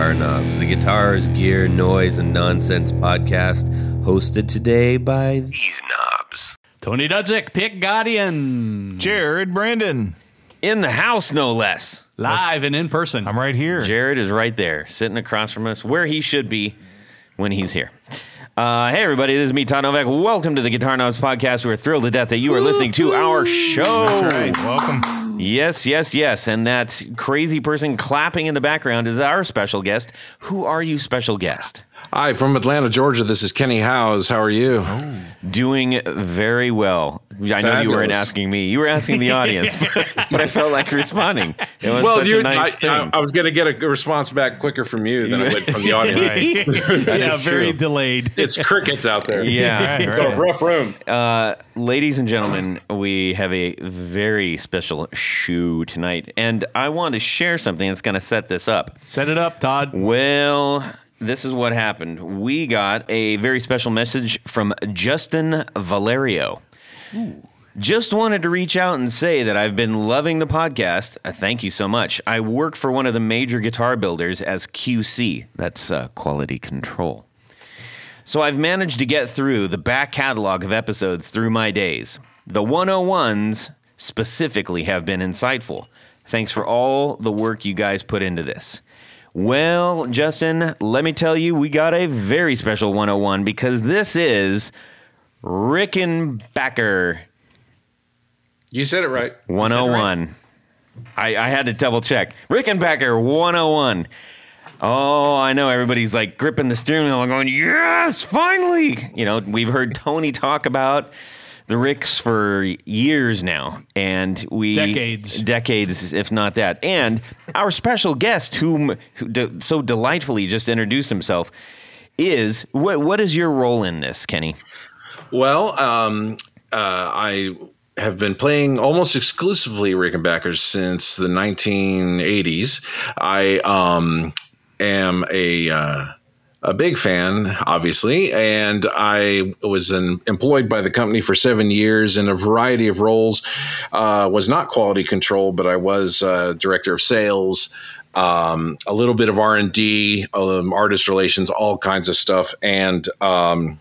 Guitar Knobs, the guitars, gear, noise, and nonsense podcast, hosted today by these knobs. Tony Dudzik, Pick Guardian, Jared Brandon. In the house, no less. live and in person. I'm right here. Jared is right there, sitting across from us, where he should be when he's here. Uh, hey, everybody, this is me, Todd Novak. Welcome to the Guitar Knobs podcast. We're thrilled to death that you are listening to our show. That's right. Welcome. Yes, yes, yes. And that crazy person clapping in the background is our special guest. Who are you, special guest? Hi, from Atlanta, Georgia. This is Kenny Howes. How are you? Doing very well. I know you weren't asking me. You were asking the audience, but I felt like responding. It was such you- a nice I, thing. I, I was going to get a response back quicker from you than I would from the audience. yeah, is very true. delayed. it's crickets out there. yeah. Right, It's a right. rough room. Uh, ladies and gentlemen, we have a very special shoe tonight, and I want to share something that's going to set this up. Set it up, Todd. Well, this is what happened. We got a very special message from Justin Valerio. Just wanted to reach out and say that I've been loving the podcast. Uh, thank you so much. I work for one of the major guitar builders as QC. That's uh, quality control. So I've managed to get through the back catalog of episodes through my days. The 101s specifically have been insightful. Thanks for all the work you guys put into this. Well, Justin, let me tell you, we got a very special 101 because this is Rickenbacker You said it right. You said it right. 101. I, I had to double check. Rickenbacker 101. Oh, I know. Everybody's like gripping the steering wheel and going, yes, finally. You know, we've heard Tony talk about the Ricks for years now. And we. Decades. Decades, if not that. And our special guest, whom who de- so delightfully just introduced himself, is what, what is your role in this, Kenny? Well, um, uh, I have been playing almost exclusively Rickenbackers since the 1980s. I um, am a uh, a big fan, obviously, and I was an, employed by the company for seven years in a variety of roles. Uh, was not quality control, but I was uh, director of sales. Um, a little bit of R and D, um, artist relations, all kinds of stuff, and um,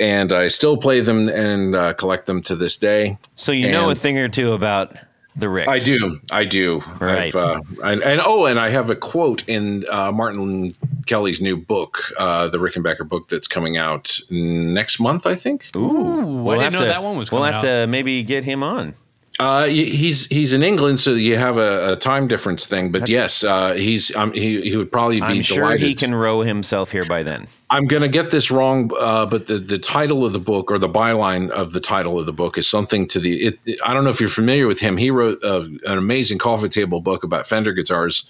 and I still play them and uh, collect them to this day. So you know a thing or two about the Ricks. I do, I do. Right. I've, uh, and, and oh, and I have a quote in uh, Martin Kelly's new book, uh, the Rickenbacker book that's coming out next month, I think. Ooh, I didn't know that one was We'll coming have to maybe get him on. Uh, he's he's in England, so you have a, a time difference thing. But yes, uh, he's um, he he would probably be I'm sure delighted. he can row himself here by then. I'm going to get this wrong, uh, but the, the title of the book or the byline of the title of the book is something to the. It, it- I don't know if you're familiar with him. He wrote uh, an amazing coffee table book about Fender guitars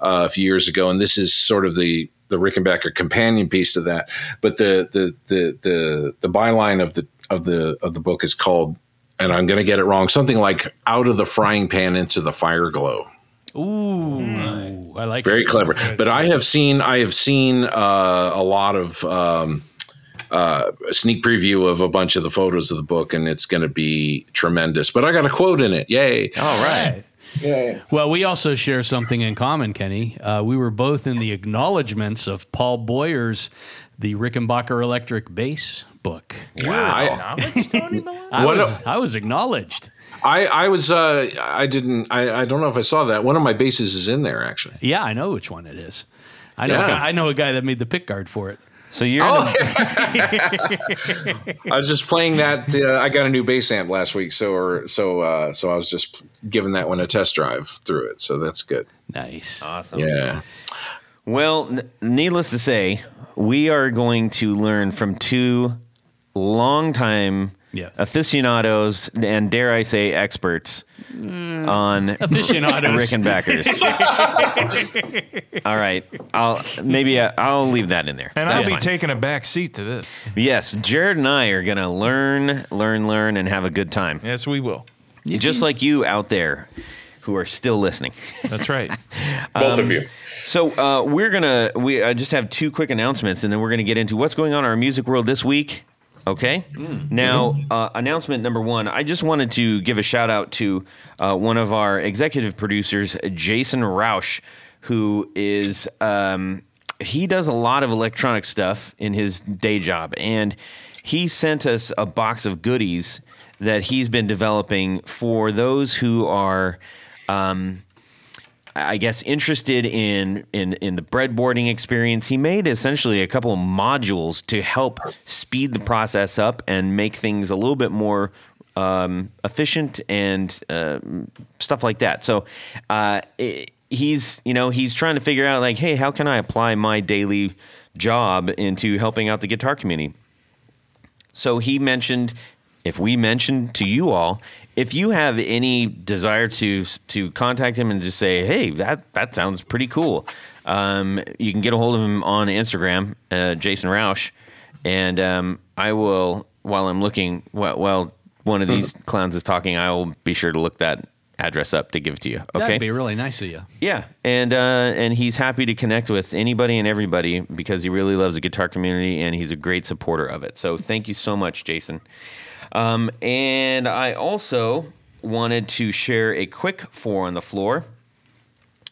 uh, a few years ago, and this is sort of the the Rickenbacker companion piece to that. But the the the the the byline of the of the of the book is called, and I'm going to get it wrong, something like "Out of the Frying Pan into the Fire Glow." Ooh, I like very it. clever. But I have seen I have seen uh, a lot of um, uh, a sneak preview of a bunch of the photos of the book, and it's going to be tremendous. But I got a quote in it. Yay! All right. Well, we also share something in common, Kenny. Uh, we were both in the acknowledgments of Paul Boyer's The Rickenbacker Electric Bass book. I, I What was, a- I was acknowledged. I, I was uh, I didn't I, I don't know if I saw that. One of my bases is in there actually. Yeah, I know which one it is. I know. A Yeah. guy, I know a guy that made the pick guard for it. So you're Oh. in I was just playing that. Uh, I got a new bass amp last week, so or so uh, so I was just giving that one a test drive through it. So that's good. Nice. awesome. Yeah. Well, n- needless to say, we are going to learn from two longtime Yes. aficionados and dare I say experts on Aficionados. and Rickenbackers. All right, I'll maybe I, I'll leave that in there. And I'll be fine. taking a back seat to this. Yes, Jared and I are gonna learn, learn, learn, and have a good time. Yes, we will. Just like you out there who are still listening. That's right. Both of you. So uh, we're gonna we uh, just have two quick announcements, and then we're gonna get into what's going on in our music world this week. Okay. Now, uh, announcement number one. I just wanted to give a shout out to uh, one of our executive producers, Jason Roush, who is um, he does a lot of electronic stuff in his day job, and he sent us a box of goodies that he's been developing for those who are. Um, I guess interested in in in the breadboarding experience, he made essentially a couple of modules to help speed the process up and make things a little bit more um, efficient and uh, stuff like that. So uh, it, he's you know he's trying to figure out like, hey, how can I apply my daily job into helping out the guitar community? So he mentioned if we mentioned to you all, if you have any desire to to contact him and just say, "Hey, that that sounds pretty cool," um, you can get a hold of him on Instagram, uh, Jason Roush, and um, I will while I'm looking while, while one of these clowns is talking, I will be sure to look that address up to give it to you. Okay, That'd be really nice of you. yeah, and uh, and he's happy to connect with anybody and everybody because he really loves the guitar community and he's a great supporter of it. So thank you so much, Jason. Um, and I also wanted to share a quick four on the floor.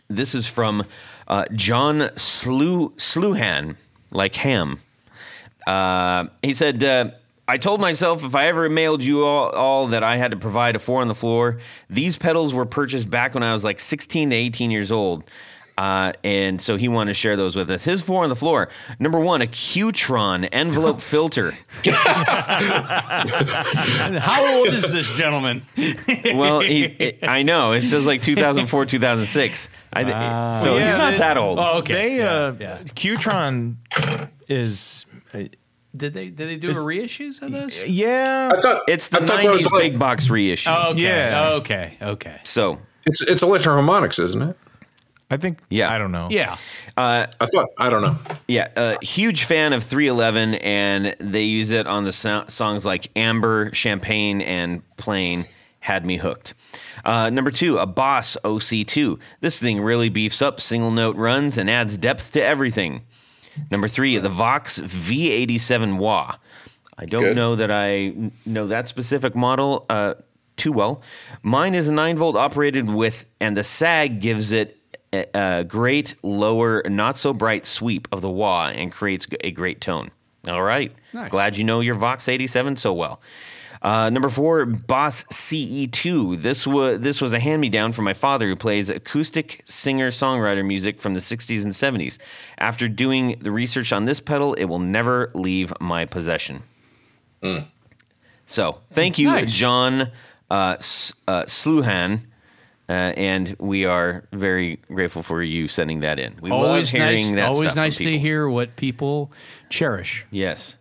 This is from uh, John Slu- Sluhan, like ham. Uh, he said, uh, I told myself if I ever mailed you all, all that I had to provide a four on the floor. These pedals were purchased back when I was like 16 to 18 years old. Uh, and so he wanted to share those with us. His four on the floor. Number one, a Qtron envelope filter. How old is this gentleman? Well, he, it- I know it says like 2004, 2006. I, Wow. so Yeah, he's not they- that old. Oh, okay. They Yeah, uh, yeah. Qtron is Did they did they do a reissues of this? yeah. I thought It's the I thought that was 90s like- big box reissue. Oh, okay. Yeah. Okay. Okay. So It's it's Electro-Harmonix, isn't it? I think Yeah. I don't know. Yeah. I thought I don't know. Yeah, uh, huge fan of 311, and they use it on the so- songs like Amber, Champagne, and Plain. Had me hooked. Uh, number two, a Boss OC2. This thing really beefs up single note runs and adds depth to everything. Number three, the Vox V87 Wah. I don't Good. know that I know that specific model uh, too well. Mine is a 9 volt operated with, and the SAG gives it a, a great lower, not so bright sweep of the wah and creates a great tone. All right. Nice. Glad you know your Vox 87 so well. Uh, number four, Boss CE2. This was this was a hand me down from my father, who plays acoustic singer songwriter music from the 60s and 70s. After doing the research on this pedal, it will never leave my possession. So thank you, Nice. John uh, S- uh, Sluhan. Uh, and we are very grateful for you sending that in. We Always love hearing nice. that always stuff from nice to hear what people cherish. Yes.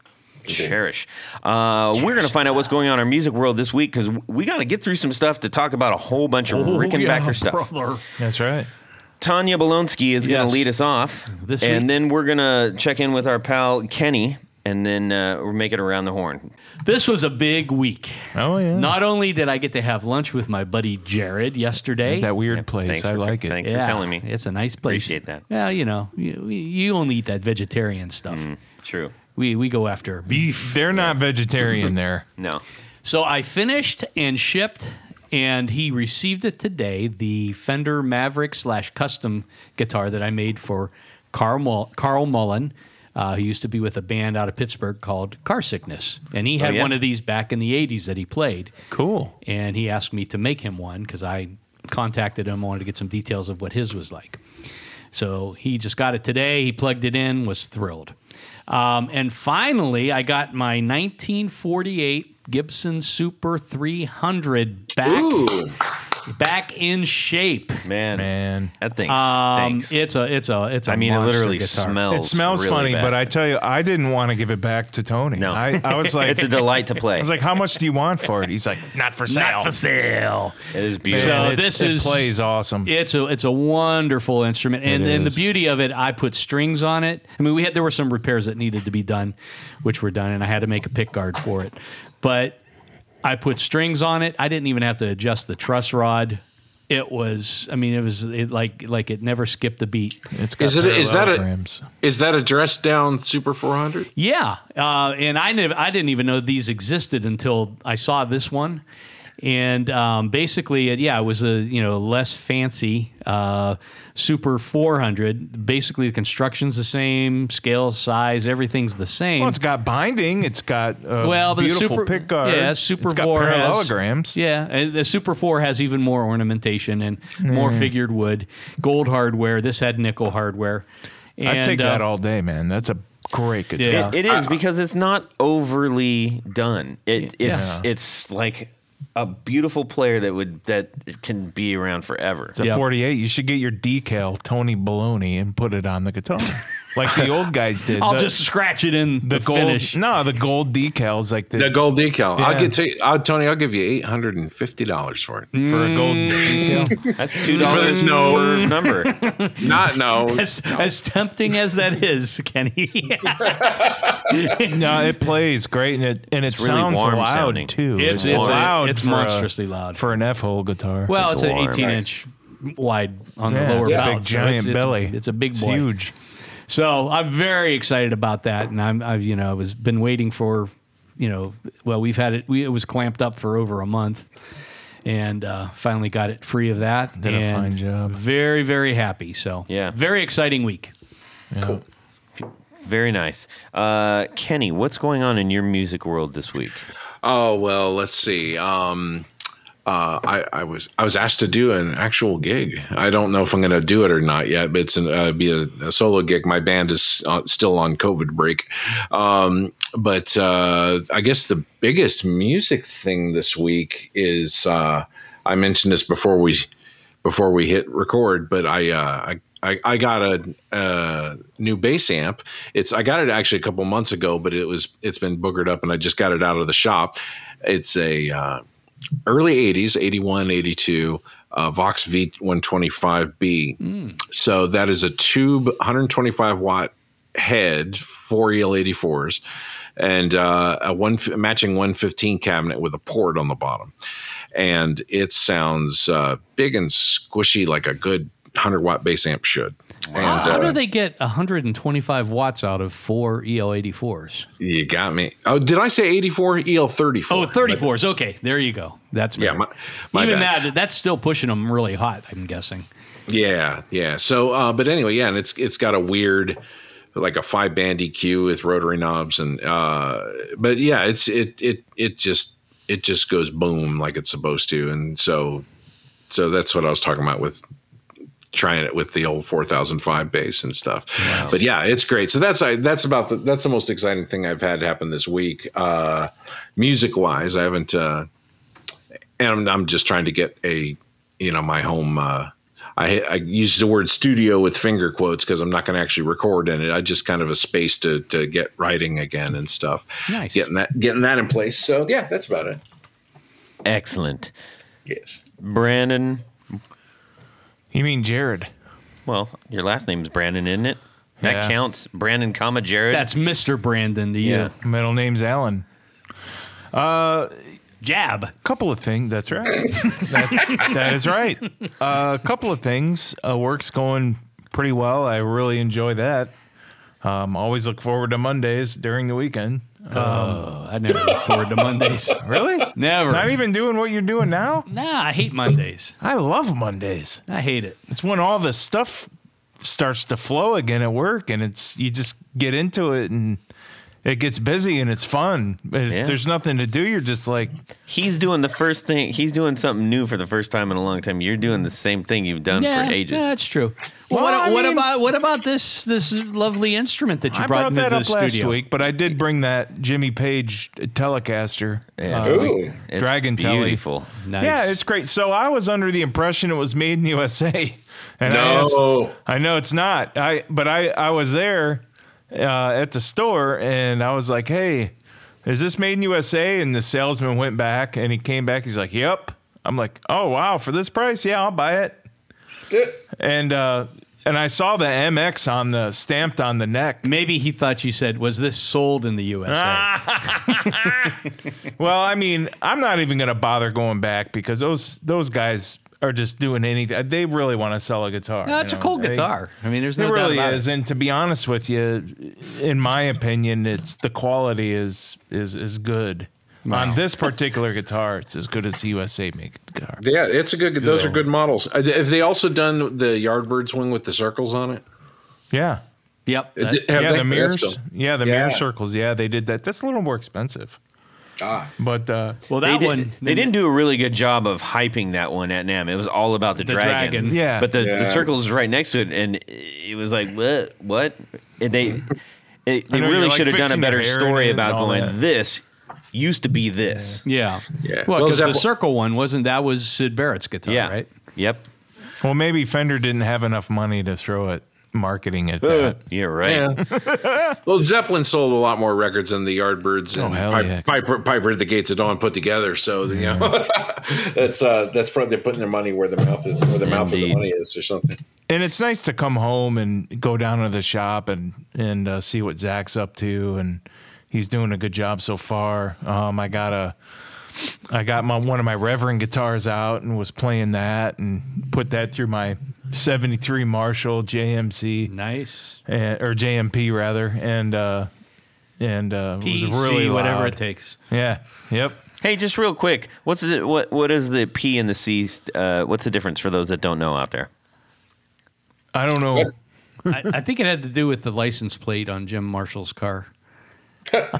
Cherish. Uh, we're going to find out what's going on in our music world this week because we got to get through some stuff to talk about a whole bunch of Oh, Rickenbacker yeah, stuff. brother. That's right. Tanya Bolonsky is going to lead us off. This and week- then we're going to check in with our pal Kenny and then uh, we'll make it around the horn. This was a big week. Oh yeah. Not only did I get to have lunch with my buddy Jared yesterday. that weird Yeah, place. thanks I for- like it. thanks. for telling me. It's a nice place. Appreciate that. Yeah, you know, you, you only eat that vegetarian stuff. Mm. True. We we go after beef. They're not vegetarian there. No. So I finished and shipped, and he received it today. The Fender Maverick slash custom guitar that I made for Carl, Mul- Carl Mullen, uh, who used to be with a band out of Pittsburgh called Carsickness, and he had yeah? one of these back in the '80s that he played. Cool. and he asked me to make him one because I contacted him, wanted to get some details of what his was like. So he just got it today. He plugged it in, was thrilled. Um, and finally, I got my 1948 Gibson Super 300 back Ooh, back in shape. Man. Man. That thing Um, stinks. it's a it's a it's a I mean, it literally guitar. smells. It smells really funny, bad. but I tell you, I didn't want to give it back to Tony. No. I, I was like, it's a delight to play. I was like, how much do you want for it? He's like, not for sale. Not for sale. it is Man, beautiful. So this it is- plays awesome. It's a it's a wonderful instrument, and, It and the beauty of it, I put strings on it. I mean, we had there were some repairs that needed to be done, which were done, and I had to make a pick guard for it. But I put strings on it. I didn't even have to adjust the truss rod. It was, I mean, it was it like like it never skipped a beat. It's got Is it- is that a- parallelograms. is that a dressed down Super 400? Yeah, uh, and I nev- I didn't even know these existed until I saw this one, And um, basically, it, yeah, it was a you know less fancy uh, Super 400. Basically, the construction's the same, scale, size, everything's the same. Well, it's got binding. It's got uh, Well, but the beautiful Super, pick guard. Yeah, Super it's got 4 has- parallelograms. yeah, and the Super 4 has even more ornamentation and more figured wood, gold hardware. This had nickel hardware. And, I take that uh, all day, man. That's a great guitar. Yeah. It is because it's not overly done. It Yeah. it's it's like a beautiful player that would that can be around forever. It's a Yep. 48. You should get your decal, Tony Baloney, and put it on the guitar. like the old guys did. I'll the, just scratch it in the the, gold. finish. No, the gold decals, like the, The gold decal. Yeah. I'll get to I'll, Tony. I'll give you eight hundred and fifty dollars for it. for a gold Mm. decal. That's two dollars No. per number. Not no. As, as tempting as that is, Kenny. no, it plays great, and it and it It's really sounds warm loud sounding. too. It's- it's- loud. it's for a- monstrously loud. for an F hole guitar. well, it's an Warm. 18 inch wide on yeah, the lower it's a bout. big giant it's, it's- belly. It's, a big It's boy. huge. So I'm very excited about that, and I'm, I've you know, I was been waiting for, you know, well, we've had it. We, it was clamped up for over a month, and uh, finally got it free of that. Did a fine job. Very, very happy. So Yeah. very exciting week. Yeah. Very nice. Uh, Kenny, what's going on in your music world this week? Oh well, let's see. Um, uh, I, I was I was asked to do an actual gig. I don't know if I'm going to do it or not yet, but it's an, uh, be a, a solo gig. My band is uh, still on COVID break, um, but uh, I guess the biggest music thing this week is uh, I mentioned this before we before we hit record, but I uh, I, I I got a, a new bass amp. It's I got it actually a couple months ago, but it was it's been boogered up, and I just got it out of the shop. It's a early 80s 81 82 uh, vox v125b so that is a tube 125 watt head four el84s and uh, a one matching 115 cabinet with a port on the bottom. And it sounds uh, big and squishy like a good 100 watt bass amp should and How uh, do they get 125 watts out of four E EL84s? you got me oh did i say 84 el34 Oh, 34s. Okay, there you go. That's Yeah, my- my even bad. that. That's still pushing them really hot. I'm guessing. Yeah, yeah. So, uh, but anyway, yeah, and it's it's got a weird, like a five band EQ with rotary knobs, and uh, but yeah, it's it it it just it just goes boom like it's supposed to, and so so that's what I was talking about with trying it with the old 4005 bass and stuff. But yeah, it's great. So that's I that's about the that's the most exciting thing I've had happen this week. Uh, music wise, I haven't. Uh, and I'm, I'm just trying to get a you know my home uh I, I use the word studio with finger quotes because I'm not going to actually record in it. I just kind of a space to to get writing again and stuff. Nice. Getting that getting that in place. So yeah, that's about it. Excellent. Yes. Brandon, You mean Jared? well, your last name's Brandon, isn't it? That Yeah. counts. Brandon, comma Jared. That's Mr. Brandon to you. Yeah. Middle name's Alan. Uh jab. couple of things. That's right. that, that is right. Uh, a couple of things. Uh, work's going pretty well. I really enjoy that. Um, always look forward to Mondays during the weekend. Um, oh, I never look forward to Mondays. Really? Never. Not even doing what you're doing now? Nah, I hate Mondays. I love Mondays. I hate it. It's when all the stuff starts to flow again at work and it's you just get into it and it gets busy and it's fun. But Yeah. if there's nothing to do, you're just like, He's doing the first thing. He's doing something new for the first time in a long time. You're doing the same thing you've done Yeah, for ages. yeah, that's true. Well, Well, what, I what mean- about what about this this lovely instrument that you I brought, brought into that the up last studio? week, but I did bring that Jimmy Page Telecaster. Yeah. uh, Ooh. It's Dragon Telly. beautiful. Nice. Yeah, it's great. So I was under the impression it was made in the USA. And I, asked- No. I know it's not. I but I I was there uh, at the store and I was like, "Hey, is this made in USA?" And the salesman went back and he came back. He's like, "Yep." I'm like, "Oh wow, for this price, yeah, I'll buy it." And uh, and I saw the MX on the stamped on the neck. Maybe he thought you said, "Was this sold in the USA?" Well, I mean, I'm not even going to bother going back because those those guys are just doing anything. Uh, they really want to sell a guitar. no, it's you a know? cool They- guitar. I mean, there's It no doubt really about is, it. and to be honest with you, in my opinion, it's the quality is is is good. On this particular guitar, it's as good as USA make guitar. Yeah, it's a good. Those So- are good models. Uh, Have they also done the Yardbirds wing with the circles on it? Yeah. Yep. That- yeah, they? the mirrors. That's cool. Yeah, the Yeah. mirror circles. Yeah, they did that. That's a little more expensive. Ah, But uh, well, They, that did, one. they didn't do a really good job of hyping that one at NAMM. It was all about the, The dragon. dragon. Yeah. But the, Yeah. the circles right next to it, and it was like, what? What? And they it, they really you're, like, should have done a better story about going, this used to be this. Yeah. Yeah. Well, Well, because the Zeppel- circle one wasn't that was Syd Barrett's guitar, Yeah. right? Yep. well, maybe Fender didn't have enough money to throw at marketing at that. You're right. Yeah. well, Zeppelin sold a lot more records than the Yardbirds and Oh, hell Pipe, yeah. Piper, Piper at the Gates of Dawn put together. So you know, that's uh, that's probably they're putting their money where the mouth is, where the mouth of Indeed. the money is, or something. And it's nice to come home and go down to the shop and and uh, see what Zach's up to, and he's doing a good job so far. Um, I got a, I got my one of my Reverend guitars out and was playing that and put that through my '73 Marshall JMC Nice. and, or JMP rather, and uh, and uh, it PC, was really whatever it takes. Yeah. Yep. Hey, just real quick, what's the what what is the P and the C? Uh, what's the difference for those that don't know out there? I don't know. I, I think it had to do with the license plate on Jim Marshall's car.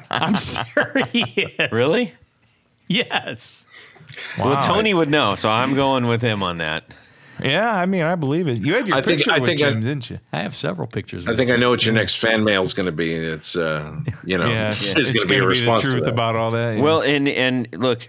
I'm serious. Really? Yes. Wow. Well, Tony would know, so I'm going with him on that. Yeah, I mean, I believe it. You had your I think- picture I with think I- didn't you? I have several pictures. I think. I know what your next fan mail is going to be. It's uh, you know, Yeah, it's, yeah. it's going to be a gonna response the to truth that. about all that. yeah. Well, and and look,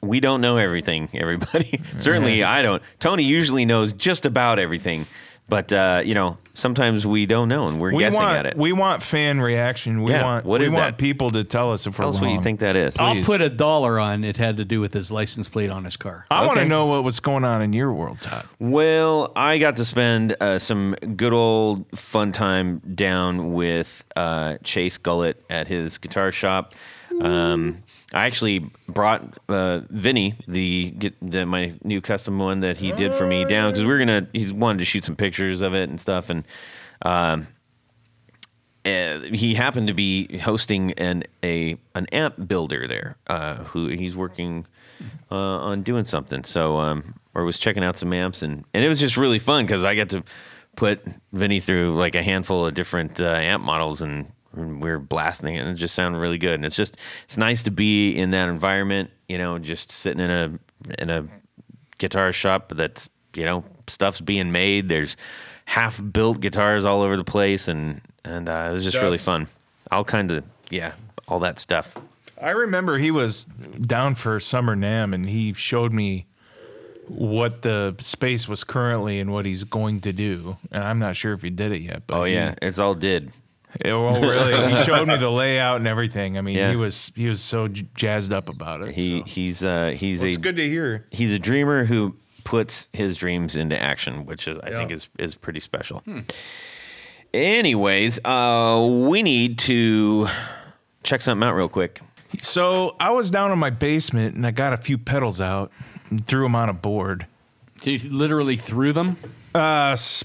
we don't know everything, everybody. Certainly, I don't. Tony usually knows just about everything, but uh, you know, sometimes we don't know, and we're we guessing want at it. we want fan reaction. We Yeah, want what we is want that? people to tell us if Tell we're us wrong. what you think that is. I'll put a dollar on it had to do with his license plate on his car. I want to know what, what's going on in your world, Todd. Well, I got to spend uh, some good old fun time down with uh, Chase Gullett at his guitar shop. Um, I actually brought uh, Vinny, the, the my new custom one that he did for me, down because we are gonna. He's wanted to shoot some pictures of it and stuff, and um, uh, he happened to be hosting an a an amp builder there, uh, who he's working uh, on doing something. So, um, or was checking out some amps, and and it was just really fun because I got to put Vinny through like a handful of different uh, amp models, and, and we are blasting it, and it just sounded really good. And it's just it's nice to be in that environment, you know, just sitting in a in a guitar shop that's you know stuff's being made. There's half built guitars all over the place, and and uh, it was just really fun. All kinds of yeah, all that stuff. I remember he was down for Summer NAMM and he showed me what the space was currently and what he's going to do. And I'm not sure if he did it yet. But Oh he- yeah, it's all did. Yeah, well, really, he showed me the layout and everything. I mean, Yeah. he was he was so j- jazzed up about it. He so. he's uh he's Well, it's a good to hear. he's a dreamer who puts his dreams into action, which is I think is is pretty special. Anyways, uh, we need to check something out real quick. So I was down in my basement and I got a few pedals out and threw them on a board. He literally threw them. Uh, s-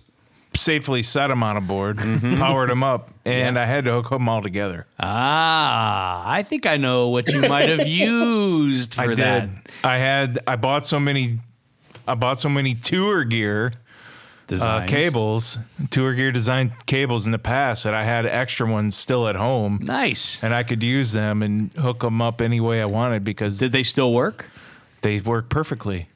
safely set them on a board, Mm-hmm. powered them up, and I had to hook them all together. Ah, I think I know what you might have used for I that. did. I had. I bought so many. I bought so many tour gear uh, Designs. cables, tour gear design cables in the past that I had extra ones still at home, Nice. and I could use them and hook them up any way I wanted because Did they still work? they work perfectly.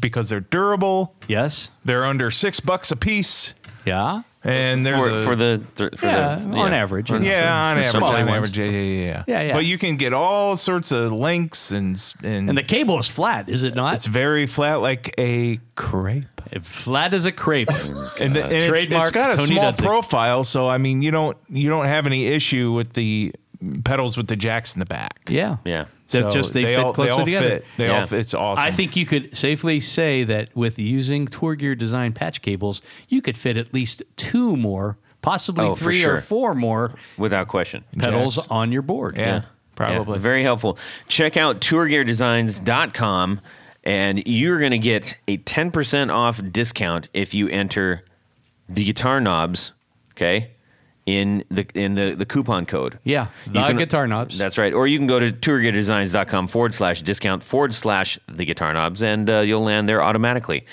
Because they're durable, Yes. they're under six bucks a piece, Yeah. and there's For, a, for the th- for Yeah, the, on average. For- Yeah, on average, on ones. average, yeah, yeah, yeah, Yeah, yeah. But you can get all sorts of links and and, And the cable is flat, is it not? it's very flat, like a crepe. flat as a crepe. Oh and, the, and it's- it's Trademark got a Tony small Dudzik. profile, so I mean, you don't you don't have any issue with the pedals with the jacks in the back. yeah. Yeah. That So just they, fit all, closely they all together. Fit. They Yeah. all fit. It's awesome. I think you could safely say that with using Tour Gear Design patch cables, you could fit at least two more, possibly Oh, three sure. or four more without question. pedals on your board. yeah, probably. Yeah, very helpful. Check out tourgeardesigns.com and you're going to get a 10% off discount if you enter the guitar knobs, okay? In the in the, the coupon code. Yeah, You the can- guitar knobs. That's right. Or you can go to tourgeardesigns.com forward slash discount forward slash the guitar knobs and uh, you'll land there automatically.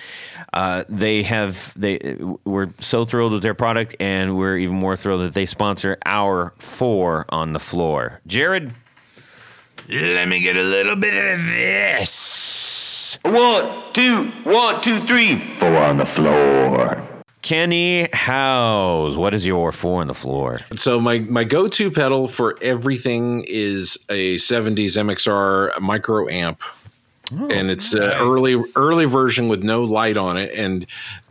Uh, they have they we're so thrilled with their product and we're even more thrilled that they sponsor our four on the floor. Jared, Let me get a little bit of this. One, two, one, two, three, four on the floor. Kenny Howes, what is your four on the floor? So my my go to pedal for everything is a '70s MXR micro amp, and it's an early early version with no light on it. And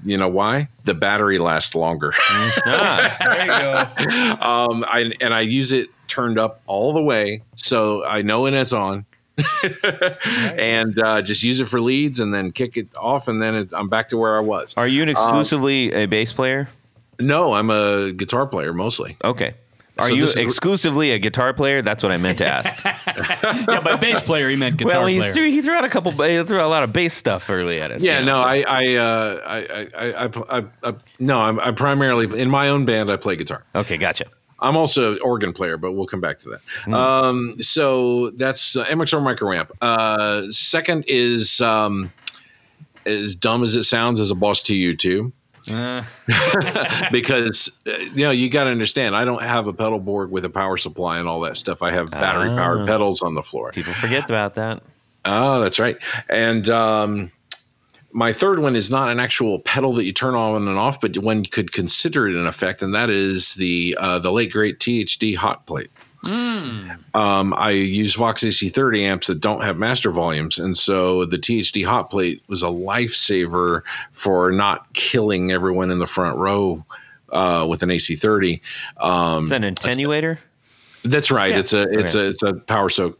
you know why? The battery lasts longer. Ah, There you go. um, I and I use it turned up all the way, so I know when it's on. and uh, just use it for leads, and then kick it off, and then it, I'm back to where I was. are you an exclusively a bass player? No, I'm a guitar player mostly. Okay. Are So you exclusively a guitar player? That's what I meant to ask. yeah, by bass player, he meant guitar well, he player. threw, he threw out a couple. He threw out a lot of bass stuff early at us. Yeah, you know, no, so- I, I, uh, I, I, I, I, I, no, I'm, I primarily in my own band. I play guitar. Okay, gotcha. I'm also an organ player, but we'll come back to that. Hmm. Um, so that's uh, MXR micro amp. Uh, second is um, as dumb as it sounds as a Boss TU2. Uh. because uh, you know you got to understand I don't have a pedal board with a power supply and all that stuff. I have battery powered pedals on the floor. Ah. People forget about that. Oh, that's right. And um, my third one is not an actual pedal that you turn on and off, but one could consider it an effect, and that is the uh, the late great THD hot plate. Um, I use Vox AC30 amps that don't have master volumes, and so the THD hot plate was a lifesaver for not killing everyone in the front row uh, with an AC30. Um, an attenuator? That's right. Yeah. It's a it's Okay. a it's a power soak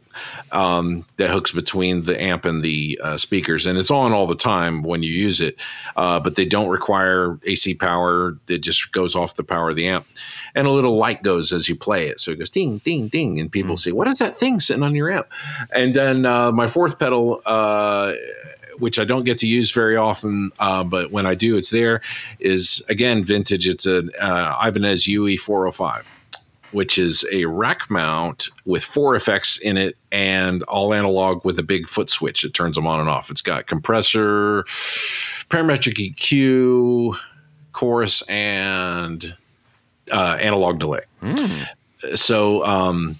um, that hooks between the amp and the uh, speakers, and it's on all the time when you use it. Uh, but they don't require AC power; it just goes off the power of the amp, and a little light goes as you play it. So it goes ding, ding, ding, and people say, "What is that thing sitting on your amp?" And then uh, my fourth pedal. Uh, which I don't get to use very often, uh, but when I do, it's there. Is again vintage. It's an uh, Ibanez UE 405 which is a rack mount with four effects in it and all analog with a big foot switch that turns them on and off. It's got compressor, parametric EQ, chorus, and uh, analog delay. So um,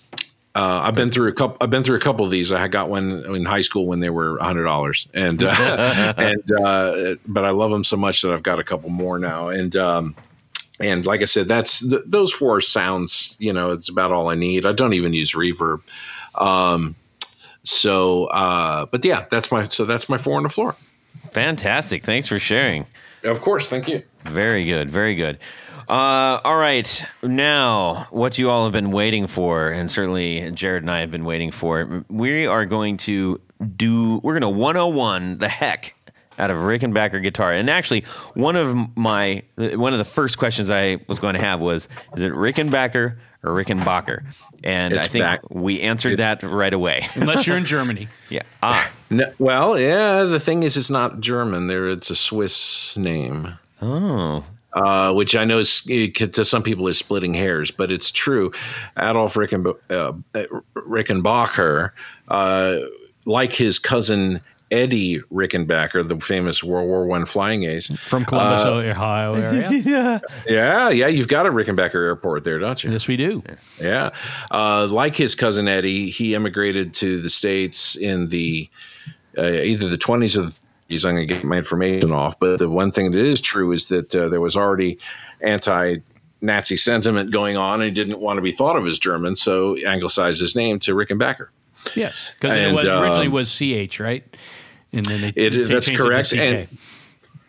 uh, I've been through a couple. I've been through a couple of these. I got one in high school when they were hundred dollars, and uh, and uh, but I love them so much that I've got a couple more now. And um, and like I said, that's th- those four sounds. You know, it's about all I need. I don't even use reverb. Um, so, uh, but yeah, that's my so that's my four on the floor. Fantastic. Thanks for sharing. Of course, thank you. Very good. Very good. Uh, all right. Now, what you all have been waiting for, and certainly Jared and I have been waiting for, we are going to do, we're going to 101 the heck out of Rickenbacker guitar. And actually, one of my, one of the first questions I was going to have was, is it Rickenbacker or Rickenbacker? And I think back- we answered that right away. Unless you're in Germany. yeah. Ah. No, well, yeah. The thing is, it's not German. There, it's a Swiss name. Oh. uh, which I know is, it to some people is splitting hairs, but it's true. Adolf Ricken, uh, Rickenbacher, uh, like his cousin Eddie Rickenbacker, the famous World War One flying ace. From Columbus, Ohio area. Yeah, yeah, you've got a Rickenbacker airport there, don't you? yes, we do. Yeah. Uh, like his cousin Eddie, he immigrated to the States in the uh, either the 20s or the 30s. I'm going to get my information off. But the one thing that is true is that uh, there was already anti Nazi sentiment going on and he didn't want to be thought of as German. So he anglicized his name to Rickenbacker. Yes, because it was, originally um, was CH, right? And then they, It- they that's changed it to correct, CK. and-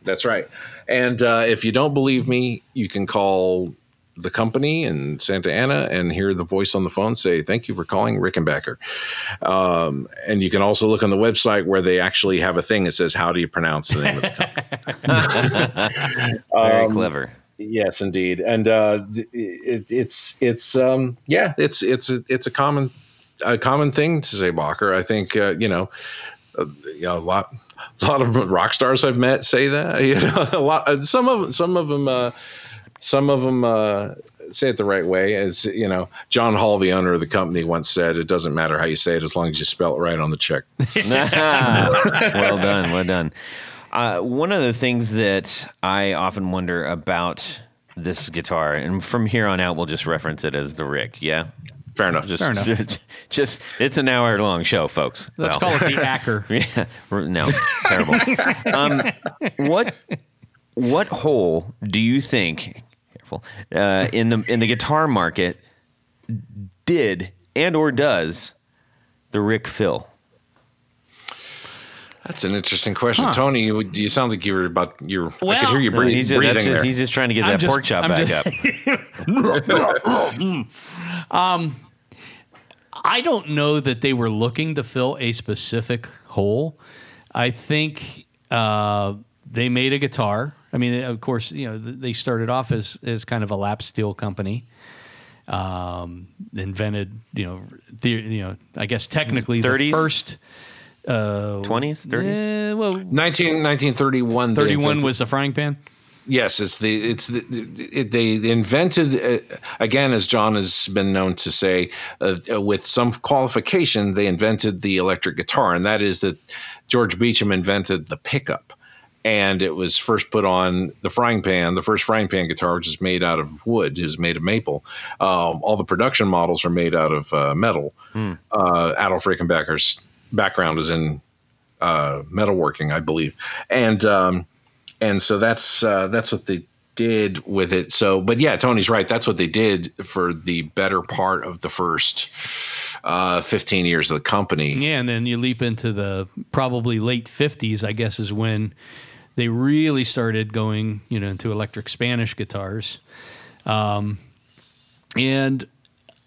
That's right. And uh, if you don't believe me, you can call the company in Santa Ana and hear the voice on the phone say, Thank you for calling Rickenbacker. Um, and you can also look on the website where they actually have a thing that says, How do you pronounce the name of the company? Very Um, clever. Yes, indeed, and uh, it, it's it's um, yeah, it's it's a, it's a common a common thing to say Bacher. I think uh, you know, uh, you know, a lot a lot of rock stars I've met say that. You know, a lot. Some of some of them uh, some of them uh, say it the right way. As you know, John Hall, the owner of the company, once said, "It doesn't matter how you say it as long as you spell it right on the check." well done, well done. Uh, one of the things that I often wonder about this guitar, and from here on out, we'll just reference it as the Rick. Yeah, Fair enough. just, Fair enough. Just, it's an hour long show, folks. Let's Well, call it the Acker. Yeah, no, terrible. Um, what what hole do you think? Careful uh, in the in the guitar market did and or does the Rick fill? That's an interesting question, Tony. You, you sound like you were about you. I Well- could hear you No, breathing, he's, just, breathing just, there. he's just trying to get I'm that just- pork chop I'm back just- up. I don't know that they were looking to fill a specific hole. I think uh, they made a guitar. I mean, of course, you know they started off as as kind of a lap steel company. Um, invented, you know, the, you know, I guess technically the first. Uh, 20s, 30s? eh, well, 19, 1931. they 31 invented- was the frying pan. Yes, it's the it's the, it, they invented uh, again, as John has been known to say, uh, uh, with some qualification, they invented the electric guitar, and that is that George Beauchamp invented the pickup, and it was first put on the frying pan. The first frying pan guitar, which is made out of wood, is made of maple. Um, all the production models are made out of uh, metal. Uh, Adolf Rickenbacker's background is in uh, metalworking, I believe, and. Um, and so that's uh, that's what they did with it. So, but yeah, Tony's right. That's what they did for the better part of the first uh, 15 years of the company. Yeah, and then you leap into the probably late 50s, I guess, is when they really started going, you know, into electric Spanish guitars. Um, and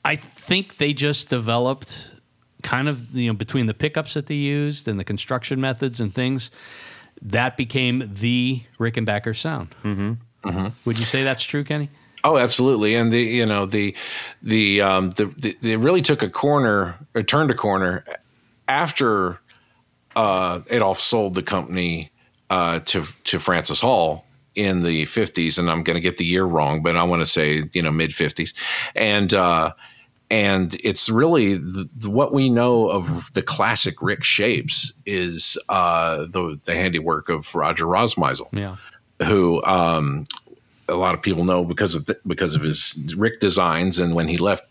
I think they just developed kind of, you know, between the pickups that they used and the construction methods and things, that became the Rickenbacker sound. Mm-hmm. Would you say that's true, Kenny? Oh, absolutely. And the you know the the um, the, the they really took a corner or turned a corner after uh, Adolf sold the company uh, to to Francis Hall in the 50s and I'm going to get the year wrong but I want to say you know mid 50s and uh, and it's really the, the- what we know of the classic Rick shapes is uh, the the handiwork of Roger Rossmeisl Yeah. who um, a lot of people know because of th- because of his Rick designs. And when he left,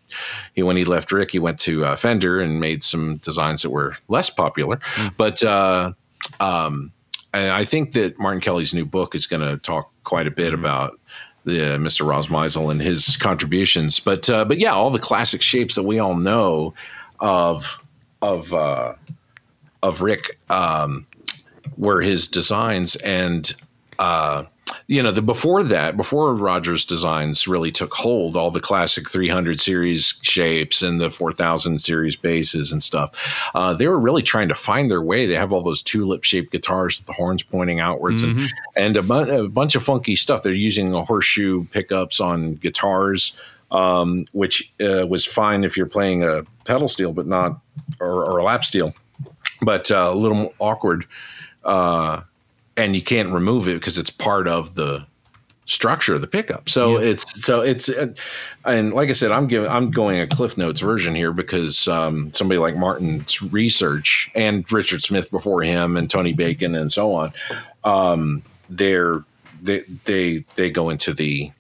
he when he left Rick, he went to uh, Fender and made some designs that were less popular. But uh, um, I think that Martin Kelly's new book is going to talk quite a bit about the Mr. Rossmeisl and his contributions. But uh, but yeah, all the classic shapes that we all know of of uh, of Rick um, were his designs and uh, you know the before that before Rogers designs really took hold all the classic 300 series shapes and the 4000 series bases and stuff uh, they were really trying to find their way. They have all those tulip shaped guitars with the horns pointing outwards and and a, bu- a bunch of funky stuff. They're using a horseshoe pickups on guitars um, which uh, was fine if you're playing a pedal steel but not or, or a lap steel but uh, a little more awkward uh, and you can't remove it because it's part of the structure of the pickup. So it's so it's uh, and like I said, I'm giving I'm going a Cliff Notes version here because um, somebody like Martin's research and Richard Smith before him and Tony Bacon and so on, um, they're they they they go into the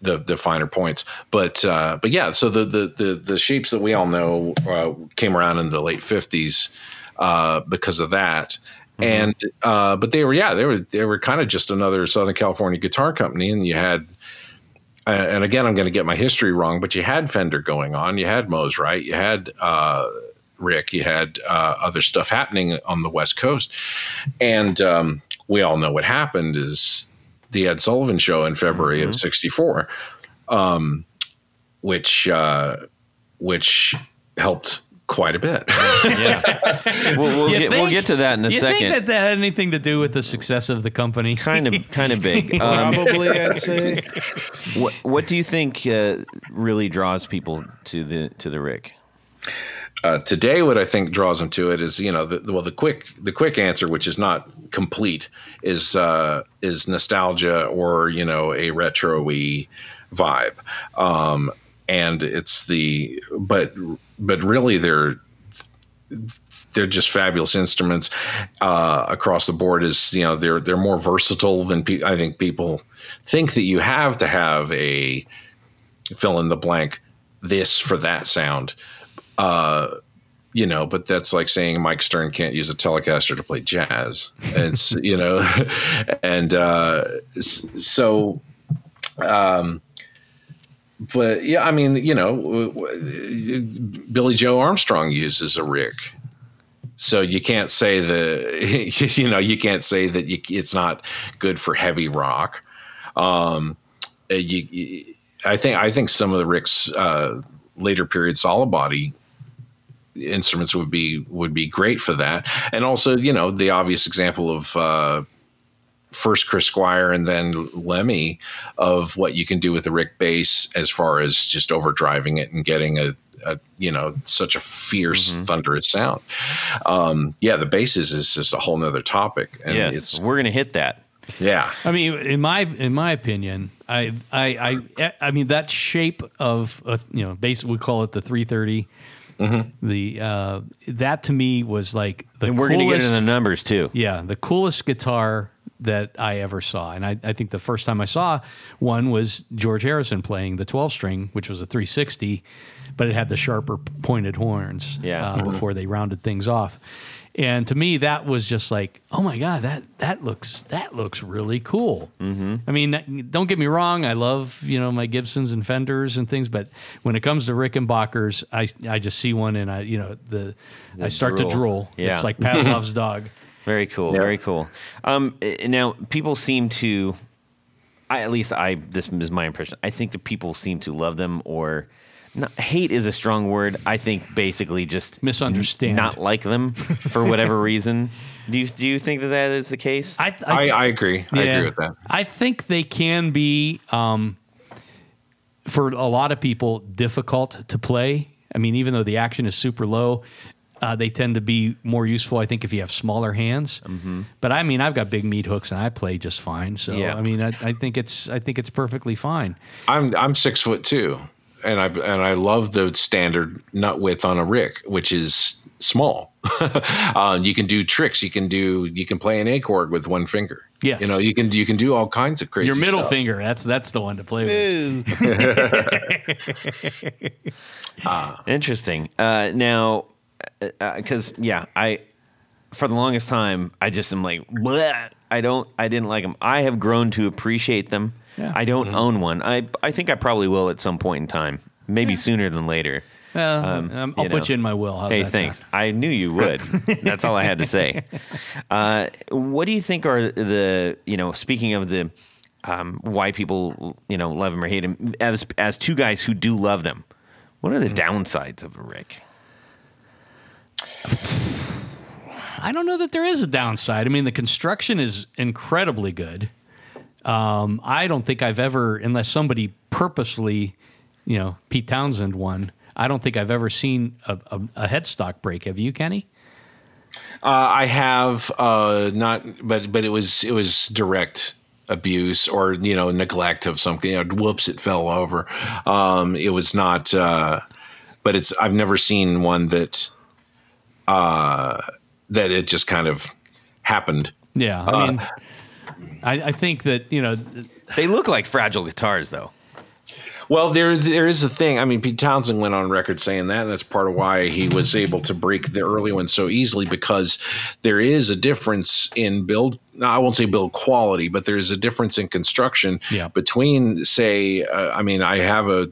the the finer points. But uh, but yeah, so the, the the the shapes that we all know uh, came around in the late fifties uh, because of that. And uh, but they were yeah they were they were kind of just another Southern California guitar company, and you had uh, and again I'm going to get my history wrong, but you had Fender going on, you had Mosrite, you had uh, Rick, you had uh, other stuff happening on the West Coast, and um, we all know what happened is the Ed Sullivan Show in February of '64, um, which uh, which helped quite a bit. yeah, we'll, we'll You get we'll get to that in a you second. think that that had anything to do with the success of the company? kind of kind of big. Um, Probably, I'd say. what what do you think uh, really draws people to the to the Rick? Uh, today, what I think draws them to it is, you know, the, well, the quick the quick answer, which is not complete, is uh, is nostalgia or you know a retro-y vibe. Um, and it's the but but really they're they're just fabulous instruments uh, across the board. Is you know they're they're more versatile than pe- I think people think that you have to have a fill in the blank this for that sound. Uh, you know, but that's like saying Mike Stern can't use a Telecaster to play jazz. It's you know, and uh, so. Um, but yeah, I mean, you know, Billie Joe Armstrong uses a Rick, so you can't say the, you know, you can't say that you, it's not good for heavy rock. Um, uh, you- I think I think some of the Rick's uh, later period solid body instruments would be would be great for that, and also you know the obvious example of. Uh, First Chris Squire and then Lemmy of what you can do with the Rick bass as far as just overdriving it and getting a, a you know such a fierce thunderous sound. Um, yeah, the basses is just a whole nother topic, and yes, it's we're gonna hit that. yeah. I mean, in my in my opinion, I I I, I mean that shape of a, you know, bass we call it the 330. The uh, that to me was like the And we're gonna get coolest- into the numbers too. yeah, the coolest guitar that I ever saw. And I, I think the first time I saw one was George Harrison playing the 12 string, which was a 360, but it had the sharper pointed horns Yeah. uh, before they rounded things off. And to me, that was just like, oh my god, that that looks that looks really cool. Mm-hmm. I mean, don't get me wrong, I love you know my Gibsons and Fenders and things, but when it comes to Rickenbackers, I I just see one and I you know the, I start drool. to drool. Yeah. It's like Pavlov's dog. Very cool. Yeah. Very cool. Um, eh, now people seem to, I at least I this is my impression. I think that people seem to love them or. Not, hate is a strong word. I think basically just Misunderstand. not like them for whatever reason. Do you do you think that that is the case? I, I, I agree. I agree with that. I think they can be, um, for a lot of people, difficult to play. I mean, even though the action is super low, uh, they tend to be more useful. I think if you have smaller hands. Mm-hmm. But I mean, I've got big meat hooks and I play just fine. So Yeah. I mean, I, I think it's I think it's perfectly fine. I'm I'm six foot two, and I and I love the standard nut width on a Rick, which is small. uh, you can do tricks. You can do you can play an A chord with one finger. Yes. you know you can you can do all kinds of crazy. Your middle stuff. finger, that's that's the one to play with. Interesting. Uh, now, because yeah, I for the longest time I just am like, Bleh. I don't, I didn't like them. I have grown to appreciate them. Yeah. I don't own one. I I think I probably will at some point in time, maybe sooner than later. Uh, um, I'll you put you in my will. How's hey, that thanks. sound? I knew you would. That's all I had to say. Uh, what do you think are the you know speaking of the um, why people you know love them or hate them as as two guys who do love them? What are the Hmm. downsides of a Rick? I don't know that there is a downside. I mean, the construction is incredibly good. Um, I don't think I've ever, unless somebody purposely, you know, Pete Townshend one. I don't think I've ever seen a, a, a headstock break. Have you, Kenny? Uh, I have uh, not, but but it was it was direct abuse or you know neglect of something. You know, whoops, it fell over. Um, it was not, uh, but it's I've never seen one that uh, that it just kind of happened. Yeah, I mean, I, I think that you know, They look like fragile guitars, though. Well, there there is a thing. I mean, Pete Townshend went on record saying that, and that's part of why he was able to break the early ones so easily because there is a difference in build. I won't say build quality, but there's a difference in construction Yeah. between, say, uh, I mean, I have a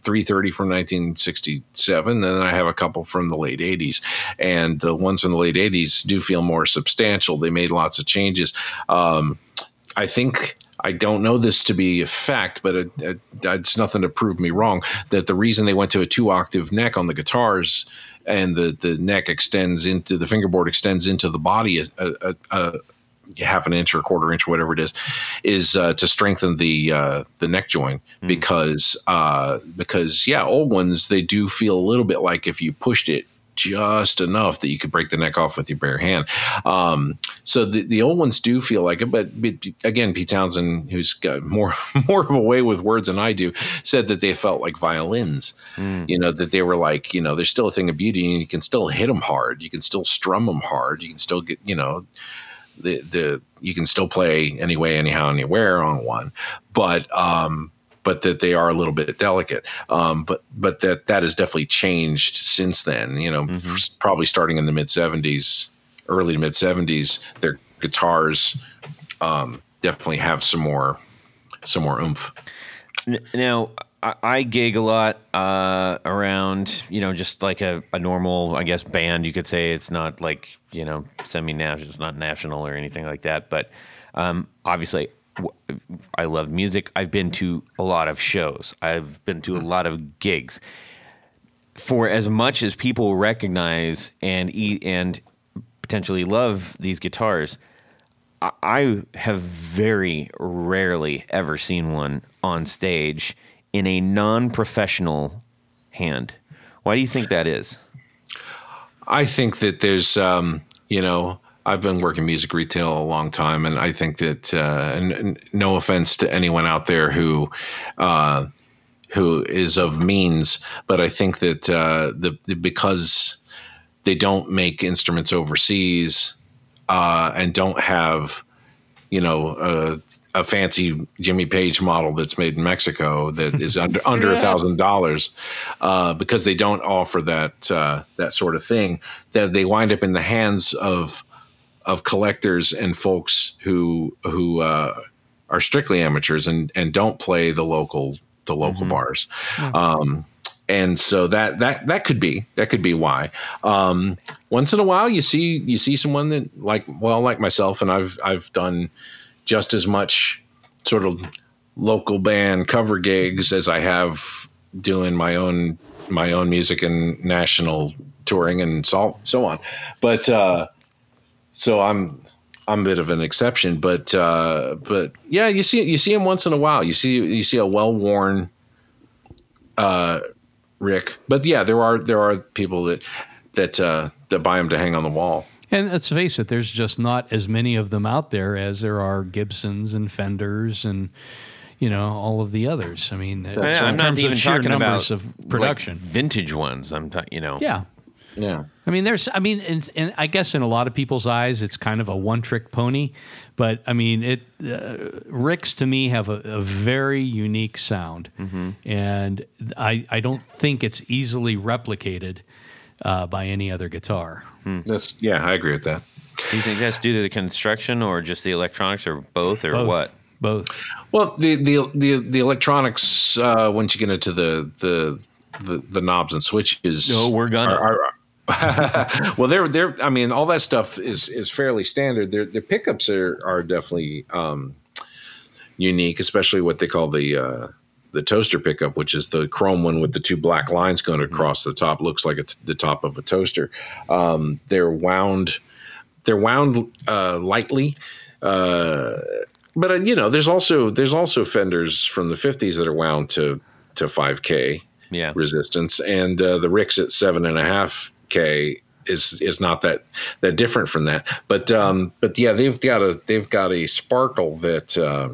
330 from 1967, and then I have a couple from the late 80s, and the ones from the late 80s do feel more substantial. They made lots of changes. Um, I think I don't know this to be a fact, but it, it, it's nothing to prove me wrong. That the reason they went to a two octave neck on the guitars and the, the neck extends into the fingerboard extends into the body a, a, a half an inch or a quarter inch, whatever it is, is uh, to strengthen the uh, the neck joint because uh, because yeah, old ones they do feel a little bit like if you pushed it just enough that you could break the neck off with your bare hand. Um, so the, the old ones do feel like it, but, but again, Pete Townshend, who's got more more of a way with words than I do, said that they felt like violins. You know that they were like you know there's still a thing of beauty, and you can still hit them hard, you can still strum them hard, you can still get you know the the you can still play anyway, anyhow, anywhere on one, but um, but that they are a little bit delicate. Um, but but that that has definitely changed since then. You know, f- probably starting in the mid '70s, early to mid '70s, their guitars um, definitely have some more some more oomph. Now, I, gig a lot uh, around, you know, just like a, a normal, I guess, band. You could say it's not like, you know, semi-national, it's not national or anything like that. But um, obviously, I love music. I've been to a lot of shows. I've been to a lot of gigs. For as much as people recognize and eat and potentially love these guitars, I have very rarely ever seen one on stage in a non-professional hand. Why do you think that is? I think that there's, um, you know, I've been working music retail a long time, and I think that, uh, and, and no offense to anyone out there who, uh, who is of means, but I think that uh, the, the because they don't make instruments overseas uh, and don't have, you know, uh, a fancy Jimmy Page model that's made in Mexico that is under under a thousand dollars, uh, because they don't offer that uh, that sort of thing. That they wind up in the hands of of collectors and folks who who uh, are strictly amateurs and and don't play the local the local bars. Um, and so that that that could be that could be why. Um, once in a while, you see you see someone that like well like myself, and I've I've done just as much sort of local band cover gigs as I have doing my own my own music and national touring and so so on. But uh, so I'm I'm a bit of an exception, but uh, but yeah, you see you see him once in a while. You see you see a well worn uh, Rick, but yeah, there are there are people that that uh, that buy them to hang on the wall. And let's face it, there's just not as many of them out there as there are Gibsons and Fenders and you know all of the others. I mean, so I, in am not terms even of sheer talking numbers about of production. like, vintage ones. I'm talking, you know. yeah, Yeah. I mean, there's, I mean, and, and I guess in a lot of people's eyes, it's kind of a one-trick pony. But I mean, it uh, Ricks to me have a, a very unique sound, and I I don't think it's easily replicated uh, by any other guitar. That's yeah, I agree with that. Do you think that's due to the construction or just the electronics or both or Both. what? Both. Well, the the the, the electronics uh, once you get into the the the, the knobs and switches. No, we're gonna. are- are- well, they're they're. I mean, all that stuff is is fairly standard. Their their pickups are are definitely um, unique, especially what they call the uh, the toaster pickup, which is the chrome one with the two black lines going across the top. Looks like it's the top of a toaster. Um, they're wound. They're wound uh, lightly. Uh, but uh, you know, there's also there's also fenders from the 50s that are wound to to 5k Yeah. resistance, and uh, the Ricks at seven and a half k is is not that that different from that. But um, but yeah, they've got a they've got a sparkle that uh,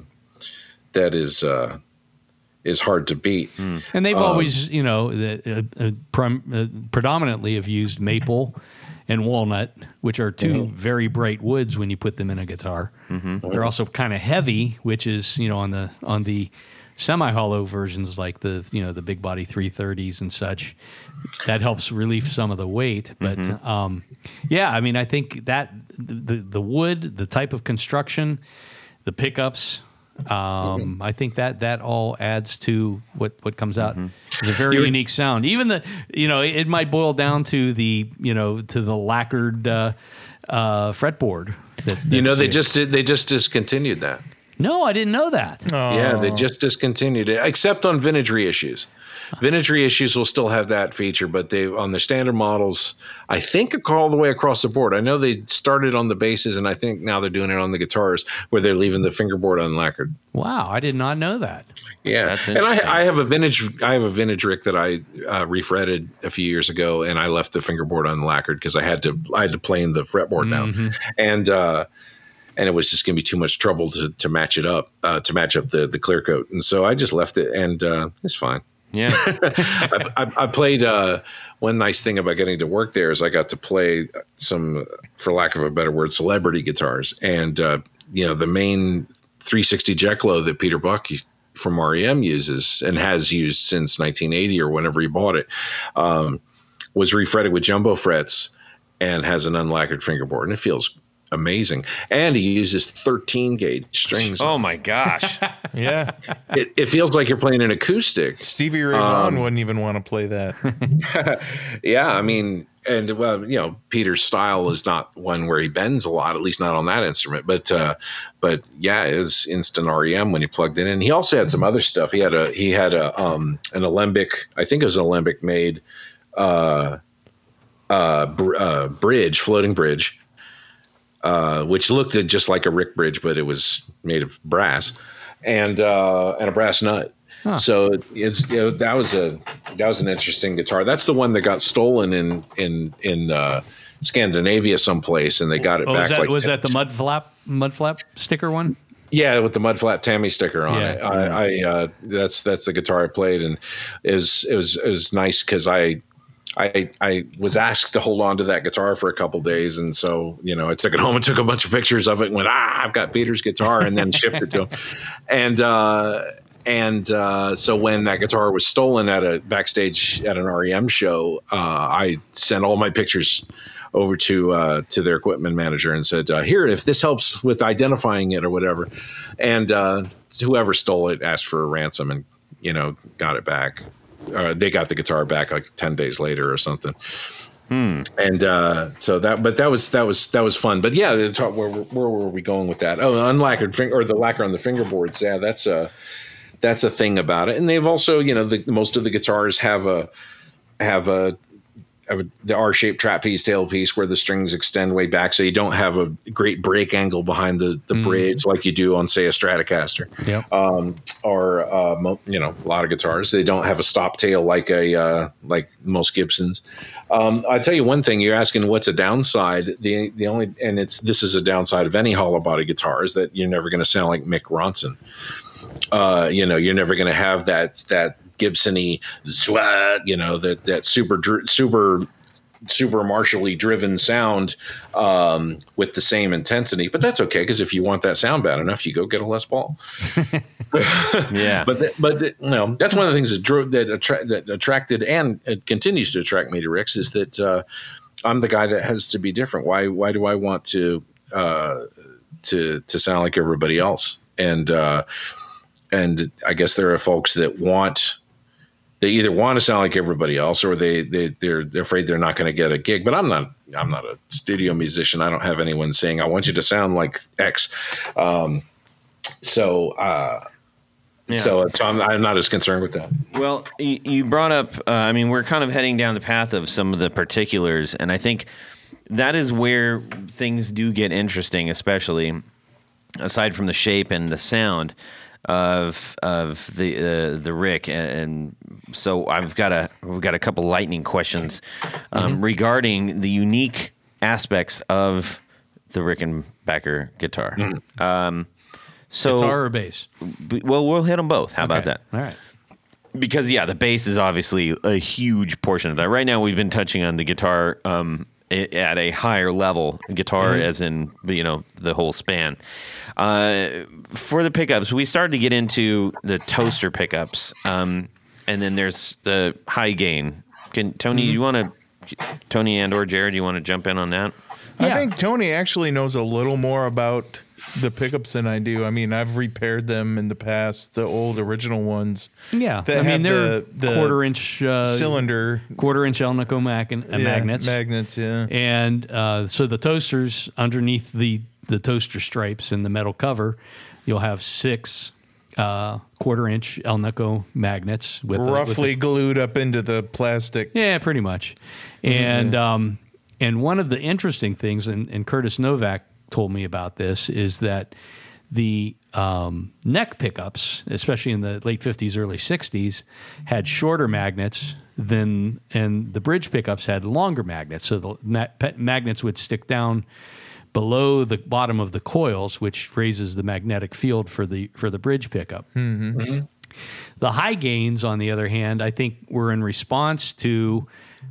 that is uh, is hard to beat. And they've always, you know, the, uh, uh, prim, uh, predominantly have used maple and walnut, which are 2 very bright woods when you put them in a guitar. They're also kind of heavy, which is, you know, on the on the semi-hollow versions like the you know the big body 330s and such that helps relieve some of the weight but um, yeah i mean i think that the, the wood the type of construction the pickups um, I think that that all adds to what what comes out. It's a very You're- unique sound. Even the you know it might boil down to the you know to the lacquered uh, uh, fretboard. That, You know, they just did, they just discontinued that. No, I didn't know that. Yeah, they just discontinued it, except on vintage reissues. Vintage reissues will still have that feature, but they on the standard models, I think all the way across the board. I know they started on the basses, and I think now they're doing it on the guitars, where they're leaving the fingerboard unlacquered. Wow, I did not know that. Yeah, That's and. I, I have a vintage. I have a vintage Rick that I uh, refretted a few years ago, and I left the fingerboard unlacquered because I had to. I had to plane the fretboard now, and uh, and it was just going to be too much trouble to, to match it up, uh, to match up the the clear coat, and so I just left it, and uh, it's fine. Yeah. I, I, I played. Uh, one nice thing about getting to work there is I got to play some, for lack of a better word, celebrity guitars, and uh, you know the main 360 Jetglo that Peter Buck from REM uses and has used since 1980 or whenever he bought it um, was refretted with jumbo frets and has an unlacquered fingerboard, and it feels amazing. And he uses 13 gauge strings. oh my gosh. Yeah. It, it feels like you're playing an acoustic. Stevie Ray Vaughan wouldn't even want to play that. Yeah, I mean, and well, you know, Peter's style is not one where he bends a lot, at least not on that instrument. But uh, but yeah, it was instant REM when you plugged it in. He also had some other stuff. He had a he had a um an alembic, I think it was an alembic made uh uh, br- uh bridge, floating bridge. Uh, which looked just like a Rick bridge, but it was made of brass, and uh, and a brass nut. So it's you know that was a that was an interesting guitar. That's the one that got stolen in in in uh, Scandinavia someplace, and they got it Oh, back. was that like was 10 that the mud flap mud flap sticker one? yeah, with the mud flap Tammy sticker on Yeah. it. I, I uh, that's that's the guitar I played, and it was it was it was nice because I. I, I was asked to hold on to that guitar for a couple days, and so you know I took it home and took a bunch of pictures of it, and went ah I've got Peter's guitar, and then shipped it to him, and uh, and uh, so when that guitar was stolen at a backstage at an REM show, uh, I sent all my pictures over to uh, to their equipment manager and said, uh, "Here, if this helps with identifying it or whatever," and uh, whoever stole it asked for a ransom and you know got it back. Uh, they got the guitar back like ten days later or something. And uh, so that, but that was that was that was fun. But yeah, the talk, where, where were we going with that? Oh, unlacquered finger or the lacquer on the fingerboards. Yeah, that's a that's a thing about it. And they've also, you know, the, most of the guitars have a have a a, the R-shaped trapeze tailpiece where the strings extend way back, so you don't have a great break angle behind the the bridge like you do on, say, a Stratocaster Yep. um, or uh, mo- you know a lot of guitars. They don't have a stop tail like a uh, like most Gibsons. Um, I tell you one thing. You're asking what's a downside. The the only and it's this is a downside of any hollow body guitar is that you're never going to sound like Mick Ronson. Uh, you know, you're never going to have that that Gibson-y zwat, you know, that that super super super martially driven sound um, with the same intensity. But that's okay because if you want that sound bad enough, you go get a Les Paul. Yeah. But th- but th- you know that's one of the things that drew that, attra- that attracted and it continues to attract me to Rick's is that uh, I'm the guy that has to be different. Why why do I want to uh, to to sound like everybody else? And uh, and I guess there are folks that want they either want to sound like everybody else or they, they they're they're afraid they're not going to get a gig. But I'm not I'm not a studio musician. I don't have anyone saying I want you to sound like X. Um, so uh, Yeah. so so I'm, I'm not as concerned with that. Well, you, you brought up, uh, I mean, we're kind of heading down the path of some of the particulars, and I think that is where things do get interesting, especially aside from the shape and the sound of of the uh, the Rick. And, and so I've got a we've got a couple lightning questions um, regarding the unique aspects of the Rickenbacker guitar. Um, so, Guitar or bass? b- well, we'll hit them both. How about that? All right. because yeah, the bass is obviously a huge portion of that. Right now, we've been touching on the guitar um, at a higher level, guitar as in you know the whole span. Uh, for the pickups, we started to get into the toaster pickups, um, and then there's the high gain. Can Tony, you want to? Tony and or Jared, you want to jump in on that? I think Tony actually knows a little more about the pickups than I do. I mean, I've repaired them in the past, the old original ones. Yeah. That I mean, they're the- the quarter inch uh, Cylinder quarter inch Alnico mag- uh, yeah, magnets. Magnets, yeah. and uh, so the toasters underneath the the toaster stripes and the metal cover you'll have six uh, quarter inch Alnico magnets with a- with a- Roughly glued up into the plastic. yeah, pretty much. And um, and one of the interesting things, and, and Curtis Novak told me about this, is that the um, neck pickups, especially in the late '50s, early '60s, had shorter magnets than, and the bridge pickups had longer magnets. So the ma- magnets would stick down below the bottom of the coils, which raises the magnetic field for the for the bridge pickup. The high gains, on the other hand, I think were in response to,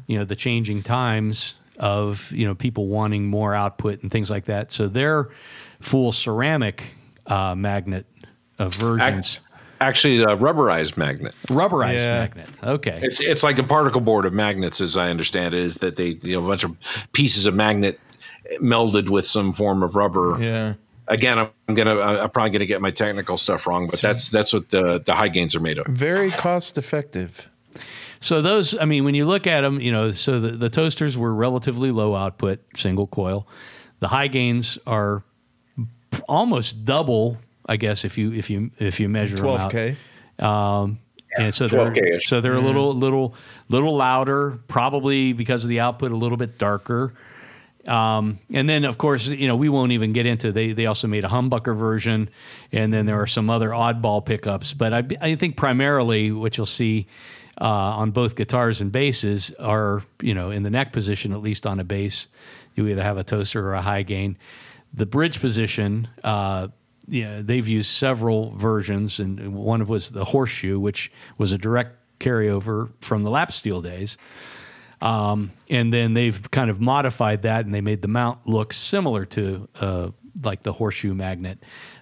you know, the changing times of you know people wanting more output and things like that. So they're full ceramic uh, magnet uh, versions, Actually, a rubberized magnet. rubberized Yeah. magnet. Okay, It's it's like a particle board of magnets, as I understand it, is that they you know a bunch of pieces of magnet melded with some form of rubber. Yeah. Again, I'm gonna I'm probably gonna get my technical stuff wrong, but that's that's what the the high gains are made of. Very cost effective. So those, I mean, when you look at them, you know, so the, the toasters were relatively low output, single coil. The high gains are almost double, I guess, if you if you if you measure them out. 12K. Um, and so they're 12K-ish. so they're a little little little louder, probably because of the output, a little bit darker. Um, and then, of course, you know we won't even get into. They they also made a humbucker version, and then there are some other oddball pickups. But I I think primarily what you'll see uh, on both guitars and basses are you know in the neck position, at least on a bass, you either have a toaster or a high gain. The bridge position. Uh, yeah, they've used several versions, and one of was the horseshoe, which was a direct carryover from the lap steel days. Um, and then they've kind of modified that, and they made the mount look similar to uh, like the horseshoe magnet,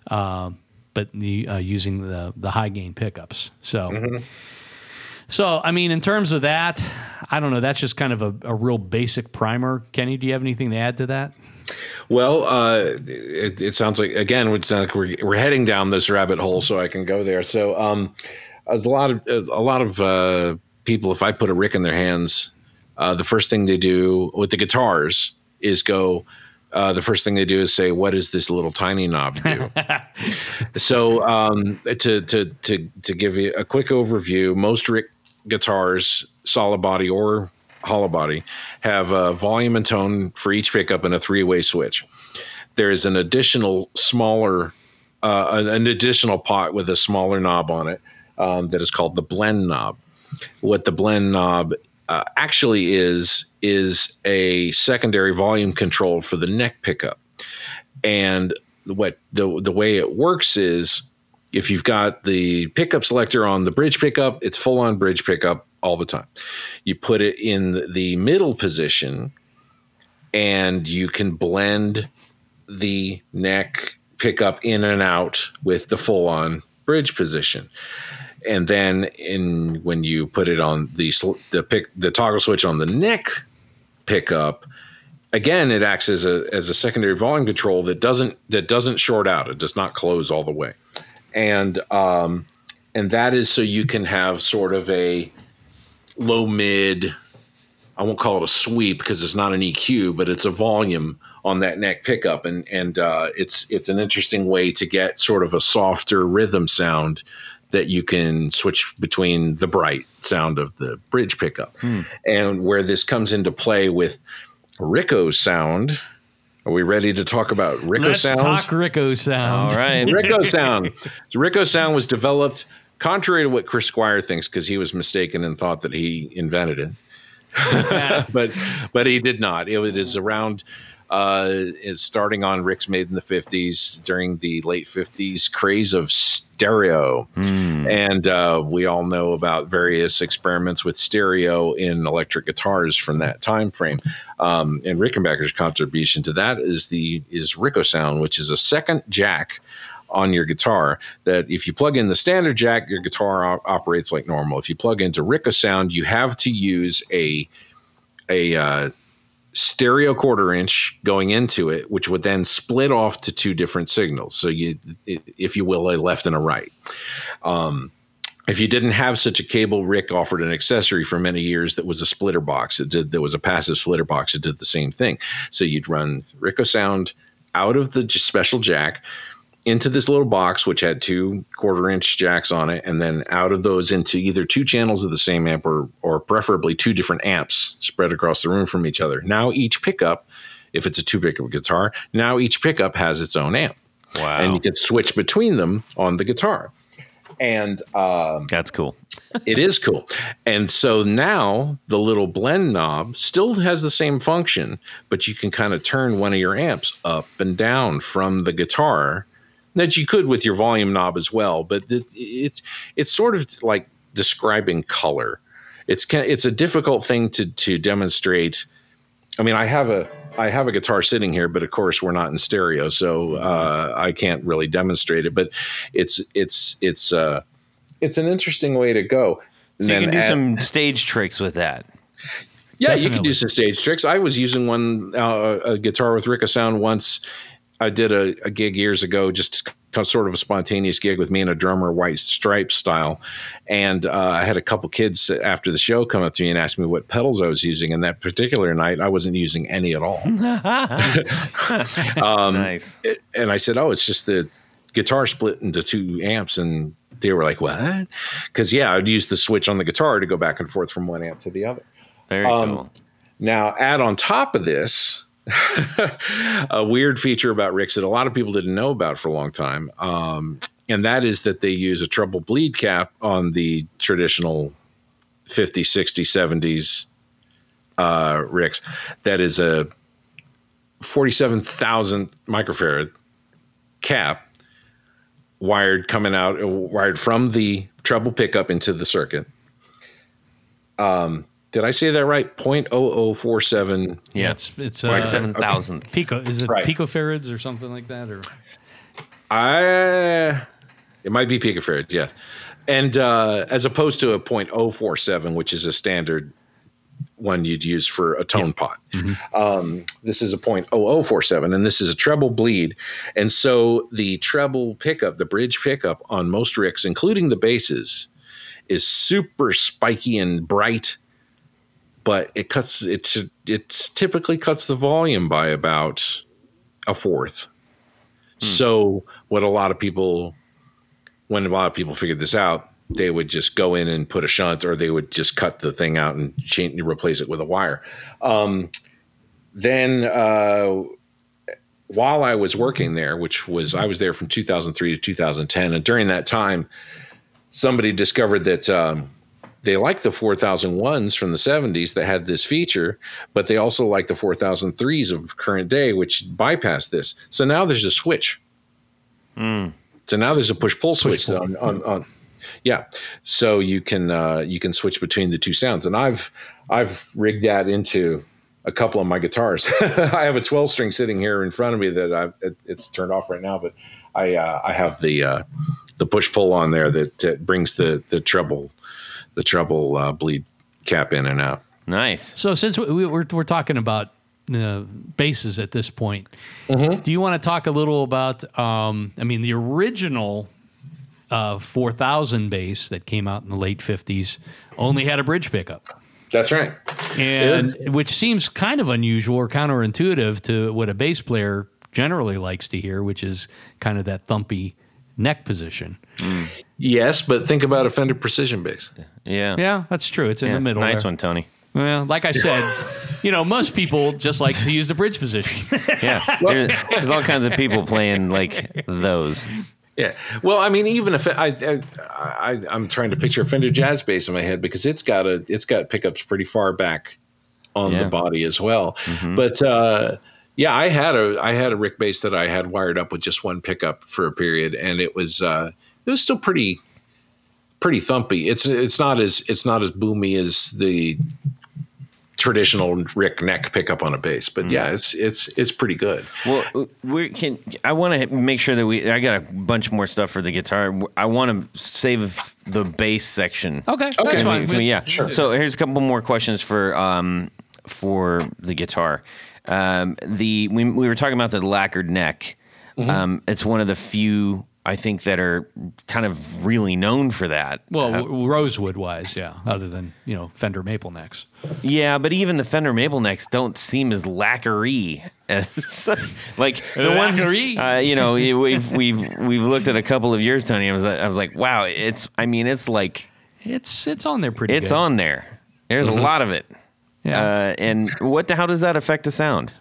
uh, but the, uh, using the the high gain pickups. So. So, I mean, in terms of that, I don't know. That's just kind of a, a real basic primer. Kenny, do you have anything to add to that? Well, uh, it, it sounds like again, like we're, we're heading down this rabbit hole, so I can go there. So, um, a lot of a lot of uh, people, if I put a rick in their hands, uh, the first thing they do with the guitars is go. Uh, the first thing they do is say, "What does this little tiny knob do?" so, um, to to to to give you a quick overview, most Rick guitars, solid body or hollow body, have a volume and tone for each pickup and a three way switch. There's an additional smaller, uh, an- an additional pot with a smaller knob on it um, that is called the blend knob. What the blend knob uh, actually is is a secondary volume control for the neck pickup, and what the the way it works is if you've got the pickup selector on the bridge pickup, it's full on bridge pickup all the time. You put it in the middle position and you can blend the neck pickup in and out with the full on bridge position. And then in when you put it on the the pick the toggle switch on the neck pickup, again it acts as a as a secondary volume control that doesn't that doesn't short out. It does not close all the way. And um and that is so you can have sort of a low mid I won't call it a sweep because it's not an EQ, but it's a volume on that neck pickup, and and uh, it's it's an interesting way to get sort of a softer rhythm sound that you can switch between the bright sound of the bridge pickup, and where this comes into play with Rick-O-Sound. Are we ready to talk about Rick-O Let's sound? talk Rick-O-Sound. All right. Rico sound. So Rick-O-Sound was developed contrary to what Chris Squire thinks because he was mistaken and thought that he invented it. but but he did not. It is around uh is starting on Rick's made in the 50s during the late 50s craze of stereo. And uh, we all know about various experiments with stereo in electric guitars from that time frame. Um, and Rickenbacker's contribution to that is the is Rick-O-Sound, which is a second jack on your guitar that if you plug in the standard jack, your guitar op- operates like normal. If you plug into Rick-O-Sound, you have to use a a uh, stereo quarter inch going into it, which would then split off to two different signals. So you, if you will, a left and a right. Um, if you didn't have such a cable, Rick offered an accessory for many years that was a splitter box. It did there was a passive splitter box that did the same thing. So you'd run Rick-O-Sound out of the special jack into this little box, which had two quarter inch jacks on it, and then out of those into either two channels of the same amp or, or preferably two different amps spread across the room from each other. Now each pickup, if it's a two pickup guitar, now each pickup has its own amp. Wow. And you can switch between them on the guitar. And um, That's cool. it is cool. And so now the little blend knob still has the same function, but you can kind of turn one of your amps up and down from the guitar that you could with your volume knob as well. But it, it's it's sort of like describing color. It's it's a difficult thing to to demonstrate. I mean, I have a I have a guitar sitting here, but of course we're not in stereo, so uh, I can't really demonstrate it. But it's it's it's uh, it's an interesting way to go. So you can do add- some stage tricks with that. yeah, you can do some stage tricks. I was using one uh, a guitar with Rick-O-Sound once. I did a, a gig years ago, just sort of a spontaneous gig with me and a drummer, White Stripes style. And uh, I had a couple kids after the show come up to me and ask me what pedals I was using. And that particular night, I wasn't using any at all. Um, nice. and I said, "Oh, it's just the guitar split into two amps." And they were like, "What?" Because yeah, I'd use the switch on the guitar to go back and forth from one amp to the other. Very um, cool. Now, add on top of this a weird feature about Ricks that a lot of people didn't know about for a long time, um, and that is that they use a treble bleed cap on the traditional 50, 60, 70s uh, Ricks. That is a 47,000 microfarad cap wired coming out, wired from the treble pickup into the circuit. Um, did I say that right? 0.0047 Yeah. it's it's Right, uh, seven thousandth. pico. Is it Right. picofarads or something like that? Or I it might be picofarad, yes. And uh, as opposed to a 0.047, which is a standard one you'd use for a tone pot. Um, this is a 0.0047, and this is a treble bleed. And so the treble pickup, the bridge pickup on most ricks, including the basses, is super spiky and bright. But it cuts it. It typically cuts the volume by about a fourth. So what a lot of people, when a lot of people figured this out, they would just go in and put a shunt, or they would just cut the thing out and change, replace it with a wire. Um, then uh, while I was working there, which was I was there from 2003 to 2010, and during that time, somebody discovered that. Um, they like the 4001s from the 70s that had this feature, but they also like the 4003s of current day, which bypass this. So now there's a switch. So now there's a push pull switch on, on, on yeah. So you can uh, you can switch between the two sounds, and I've I've rigged that into a couple of my guitars. I have a 12 string sitting here in front of me that I it, it's turned off right now, but I uh, I have the uh, the push pull on there that, that brings the the treble the treble uh, bleed cap in and out. Nice. so since we, we're we're talking about uh, basses at this point, Mm-hmm. do you want to talk a little about? Um, I mean, the original uh, 4000 bass that came out in the late 50s only had a bridge pickup. That's right. and which seems kind of unusual or counterintuitive to what a bass player generally likes to hear, which is kind of that thumpy neck position. Yes, but think about a Fender Precision bass. Yeah. Yeah, Yeah, that's true. It's in Yeah, the middle. Nice there. one, Tony. Well, like I said, you know, most people just like to use the bridge position. Yeah. There- there's all kinds of people playing like those. Yeah. Well, I mean, even if I, I, I I'm trying to picture a Fender Jazz bass in my head because it's got a it's got pickups pretty far back on Yeah. the body as well. But uh, yeah, I had a I had a Rick bass that I had wired up with just one pickup for a period, and it was uh, it was still pretty pretty thumpy. It's it's not as it's not as boomy as the traditional Rick neck pickup on a bass, but yeah, it's it's it's pretty good. Well, we can. I want to make sure that we. I got a bunch more stuff for the guitar. I want to save the bass section. Okay, Okay. that's Can we- fine. can we- yeah. So here's a couple more questions for um for the guitar. Um, the we we were talking about the lacquered neck. Um, it's one of the few I think that are kind of really known for that. Well, Uh, Rosewood wise, yeah. Other than you know Fender maple necks. yeah, but even the Fender Maple necks don't seem as lacquery as like the Lacquery? ones. Uh, you know, we've we've we've looked at a couple of yours, Tony. I was I was like, wow, it's. I mean, it's like It's it's on there pretty. it's good. on there. There's a lot of it. Yeah. Uh, and what the how does that affect the sound?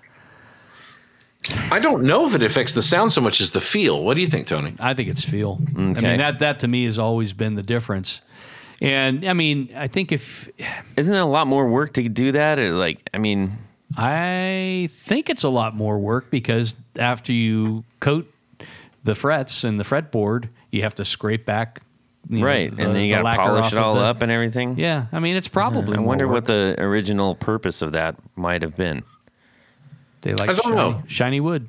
I don't know if it affects the sound so much as the feel. What do you think, Tony? I think it's feel. I mean that that to me has always been the difference. And I mean, I think if Isn't it a lot more work to do that? Or like, I mean, I think it's a lot more work because after you coat the frets and the fretboard, you have to scrape back. you know, right? the- and then you the got to lacquer polish it all the- up and everything. Yeah, I mean, it's probably. I more wonder work. what the original purpose of that might have been. They like. I don't shiny, know. shiny wood.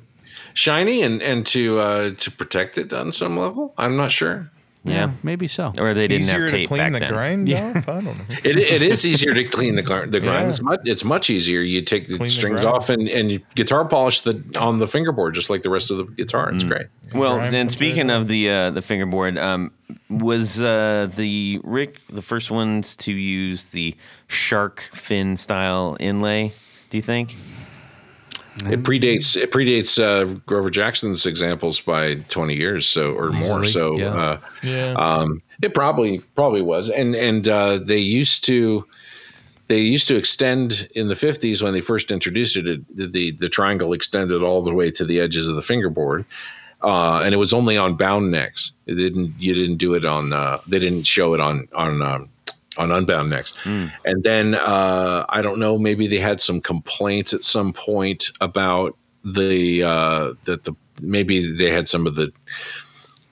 Shiny and and to uh, to protect it on some level. I'm not sure. Yeah, maybe so. Or they didn't Easier have to tape clean back the then. grind Yeah. off? I don't know. It, it is easier to clean the gar- the grind. Yeah. It's much it's much easier. You take the Clean strings grind. off and and you guitar polish the on the fingerboard just like the rest of the guitar. Mm. It's great. Well, Grime then speaking of the uh, the fingerboard, um, was uh, the Rick the first ones to use the shark fin style inlay? Do you think? It predates it predates uh, Grover Jackson's examples by 20 years so or more. So yeah. uh, Yeah. um, it probably probably was. And and uh, they used to they used to extend in the 50s when they first introduced it. it the the triangle extended all the way to the edges of the fingerboard. Uh, and it was only on bound necks. It didn't. You didn't do it on. Uh, they didn't show it on on um, on unbound necks. And then uh, I don't know. Maybe they had some complaints at some point about the uh, that the maybe they had some of the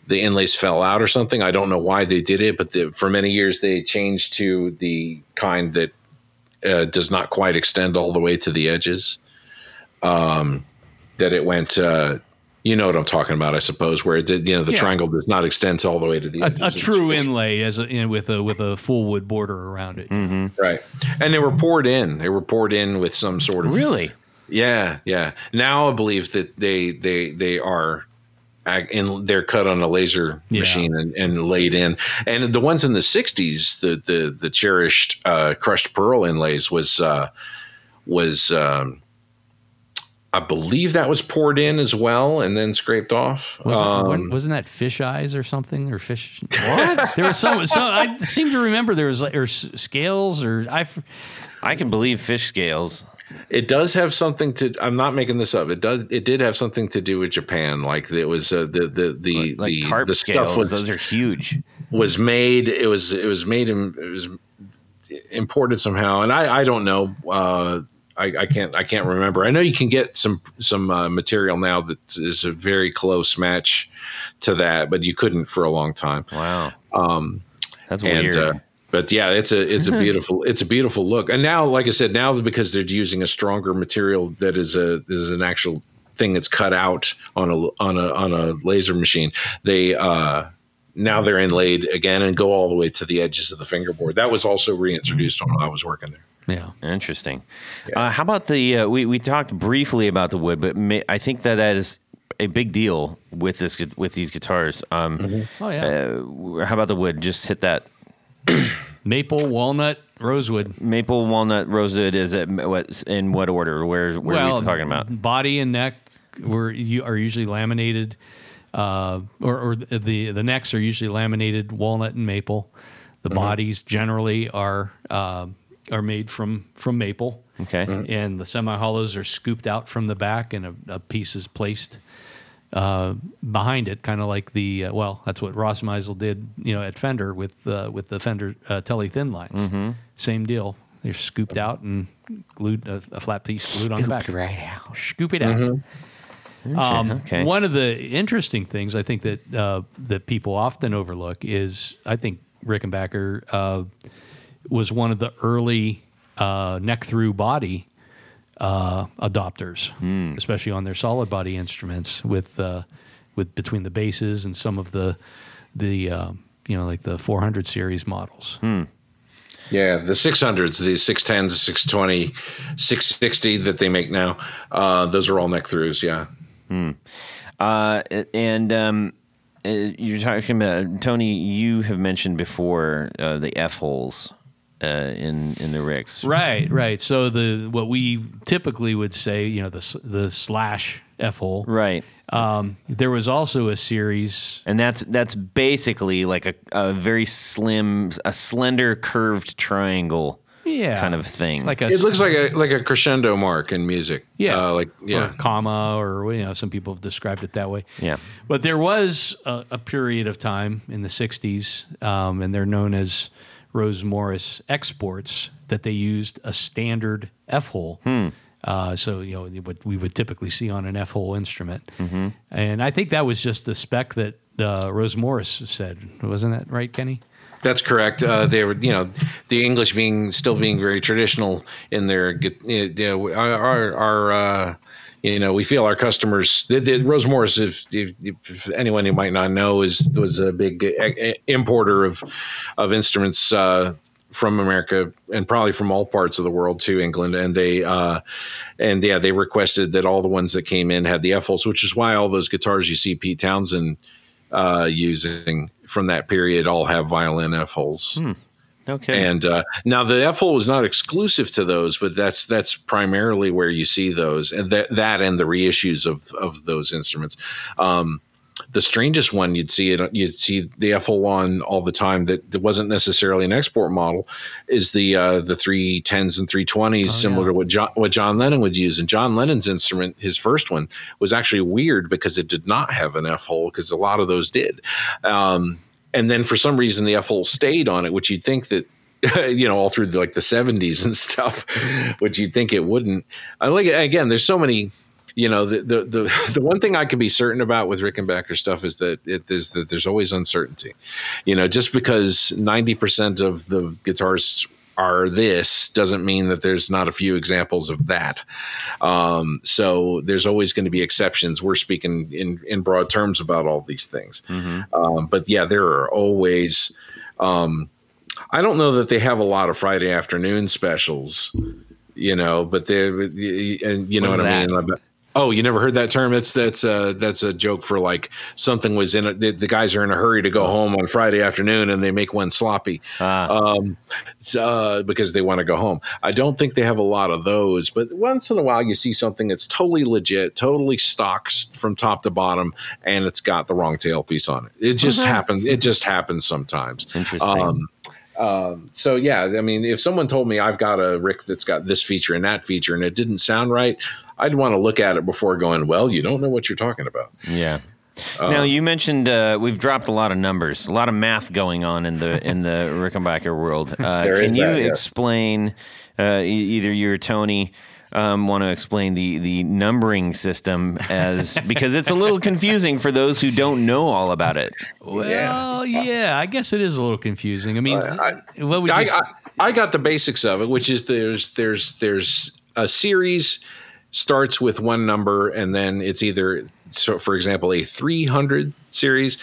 the inlays fell out or something. I don't know why they did it, but the, for many years they changed to the kind that uh, does not quite extend all the way to the edges. Um, that it went. Uh, you know what I'm talking about, I suppose, where it did, you know the Yeah. triangle does not extend all the way to the A, edges. a It's- true inlay as a, you know, with a with a full wood border around it. right? And they were poured in. They were poured in with some sort of Really? Yeah, yeah. Now I believe that they they they are and they're cut on a laser Yeah. machine and, and laid in. And the ones in the '60s, the the the cherished uh, crushed pearl inlays was uh, was um, I believe that was poured in as well and then scraped off. Wasn't, Um, when- wasn't that fish eyes or something or fish? What? there was some. some I seem to remember there was like or scales or I. I can believe fish scales. It does have something to. I'm not making this up. It does. It did have something to do with Japan. Like it was uh, the the the Like the, carp the scales. stuff was Those are huge. was made. It was it was made in it was imported somehow, and I I don't know. Uh, I, I can't I can't remember. I know you can get some some uh, material now that is a very close match to that, but you couldn't for a long time. Wow. Um, That's And weird. uh, but yeah, it's a it's a beautiful it's a beautiful look. And now, like I said, now because they're using a stronger material that is a is an actual thing that's cut out on a on a on a laser machine, they uh now they're inlaid again and go all the way to the edges of the fingerboard. That was also reintroduced when I was working there. Yeah. Interesting. Uh, how about the? Uh, we we talked briefly about the wood, but ma- I think that that is a big deal with this with these guitars. Um, Oh yeah. uh, how about the wood? Just hit that. Maple, walnut, rosewood. Maple, walnut, rosewood is it what in what order? Where where are we talking about? Body and neck were you are usually laminated, uh, or, or the the necks are usually laminated walnut and maple. The Mm-hmm. bodies generally are uh, are made from from maple. Okay. and the semi hollows are scooped out from the back, and a, a piece is placed uh, behind it, kind of like the uh, well, that's what Rossmeisl did, you know, at Fender with uh, with the Fender uh, Tele Thinlines. Mm-hmm. Same deal. They're scooped out and glued a, a flat piece glued on the back. right out. Scoop it out. Um, Okay. One of the interesting things I think that uh, that people often overlook is I think Rickenbacker uh, was one of the early uh, neck through body uh, adopters, especially on their solid body instruments with uh, with between the basses and some of the the uh, you know like the 400 series models. Yeah, the 600s, the 610s, 620, 660 that they make now, uh, those are all neck throughs. Yeah. Uh, and um, uh, you're talking about Tony. You have mentioned before uh, the f holes uh, in in the ricks. Right, right. So the what we typically would say, you know, the the slash f hole. Right. Um, there was also a series. And that's that's basically like a, a very slim, a slender curved triangle Yeah, kind of thing. like a It looks like a like a crescendo mark in music. Yeah. uh, like or yeah. comma, or you know, some people have described it that way. yeah. But there was a, a period of time in the '60s, um, and they're known as Rose Morris exports that they used a standard F hole. Uh, so you know what we would typically see on an F hole instrument, and I think that was just the spec that uh, Rose Morris said, wasn't that right, Kenny? That's correct. Uh, they were, you know, the English being still being very traditional in their, gu- you know, our, our, our uh, you know, we feel our customers. The, the, Rose Morris, if, if, if anyone who might not know, is was a big uh, importer of of instruments uh, from America and probably from all parts of the world to England. And they, uh, and yeah, they requested that all the ones that came in had the F holes, which is why all those guitars you see Pete Townshend uh, using from that period all have violin F holes. Okay. And uh, now the F hole is not exclusive to those, but that's that's primarily where you see those, and that that and the reissues of of those instruments. Um, the strangest one you'd see it you'd see the F hole on all the time that, that wasn't necessarily an export model is the uh, the three tens and three twenties, similar to what John what John Lennon would use. And John Lennon's instrument, his first one, was actually weird because it did not have an F hole because a lot of those did. Um, and then for some reason the F hole stayed on it, which you'd think that you know all through the, like the 70s and stuff, which you'd think it wouldn't. I like again, there's so many. You know the, the the the one thing I can be certain about with Rickenbacker stuff is that it is that there's always uncertainty. You know, just because 90 percent of the guitars are this doesn't mean that there's not a few examples of that. Um, so there's always going to be exceptions. We're speaking in in broad terms about all these things, um, but yeah, there are always. Um, I don't know that they have a lot of Friday afternoon specials, you know, but they and you know What I mean. Oh, you never heard that term? That's that's uh, that's a joke for like something was in it. The, the guys are in a hurry to go home on Friday afternoon, and they make one sloppy um, s- uh, because they want to go home. I don't think they have a lot of those, but once in a while you see something that's totally legit, totally stocks from top to bottom, and it's got the wrong tailpiece on it. It just happens. It just happens sometimes. Interesting. Um, um, so yeah, I mean, if someone told me I've got a Rick that's got this feature and that feature, and it didn't sound right, I'd want to look at it before going. Well, you don't know what you're talking about. Yeah. now you mentioned uh, we've dropped a lot of numbers, a lot of math going on in the in the Rickenbacker world. Uh, can you that, yes. explain uh, e- either you or Tony? Um, want to explain the the numbering system as because it's a little confusing for those who don't know all about it. Well, yeah. I guess it is a little confusing. I mean, what would you? I, s- I, I got the basics of it, which is there's there's there's a series starts with one number, and then it's either so for example a 300 series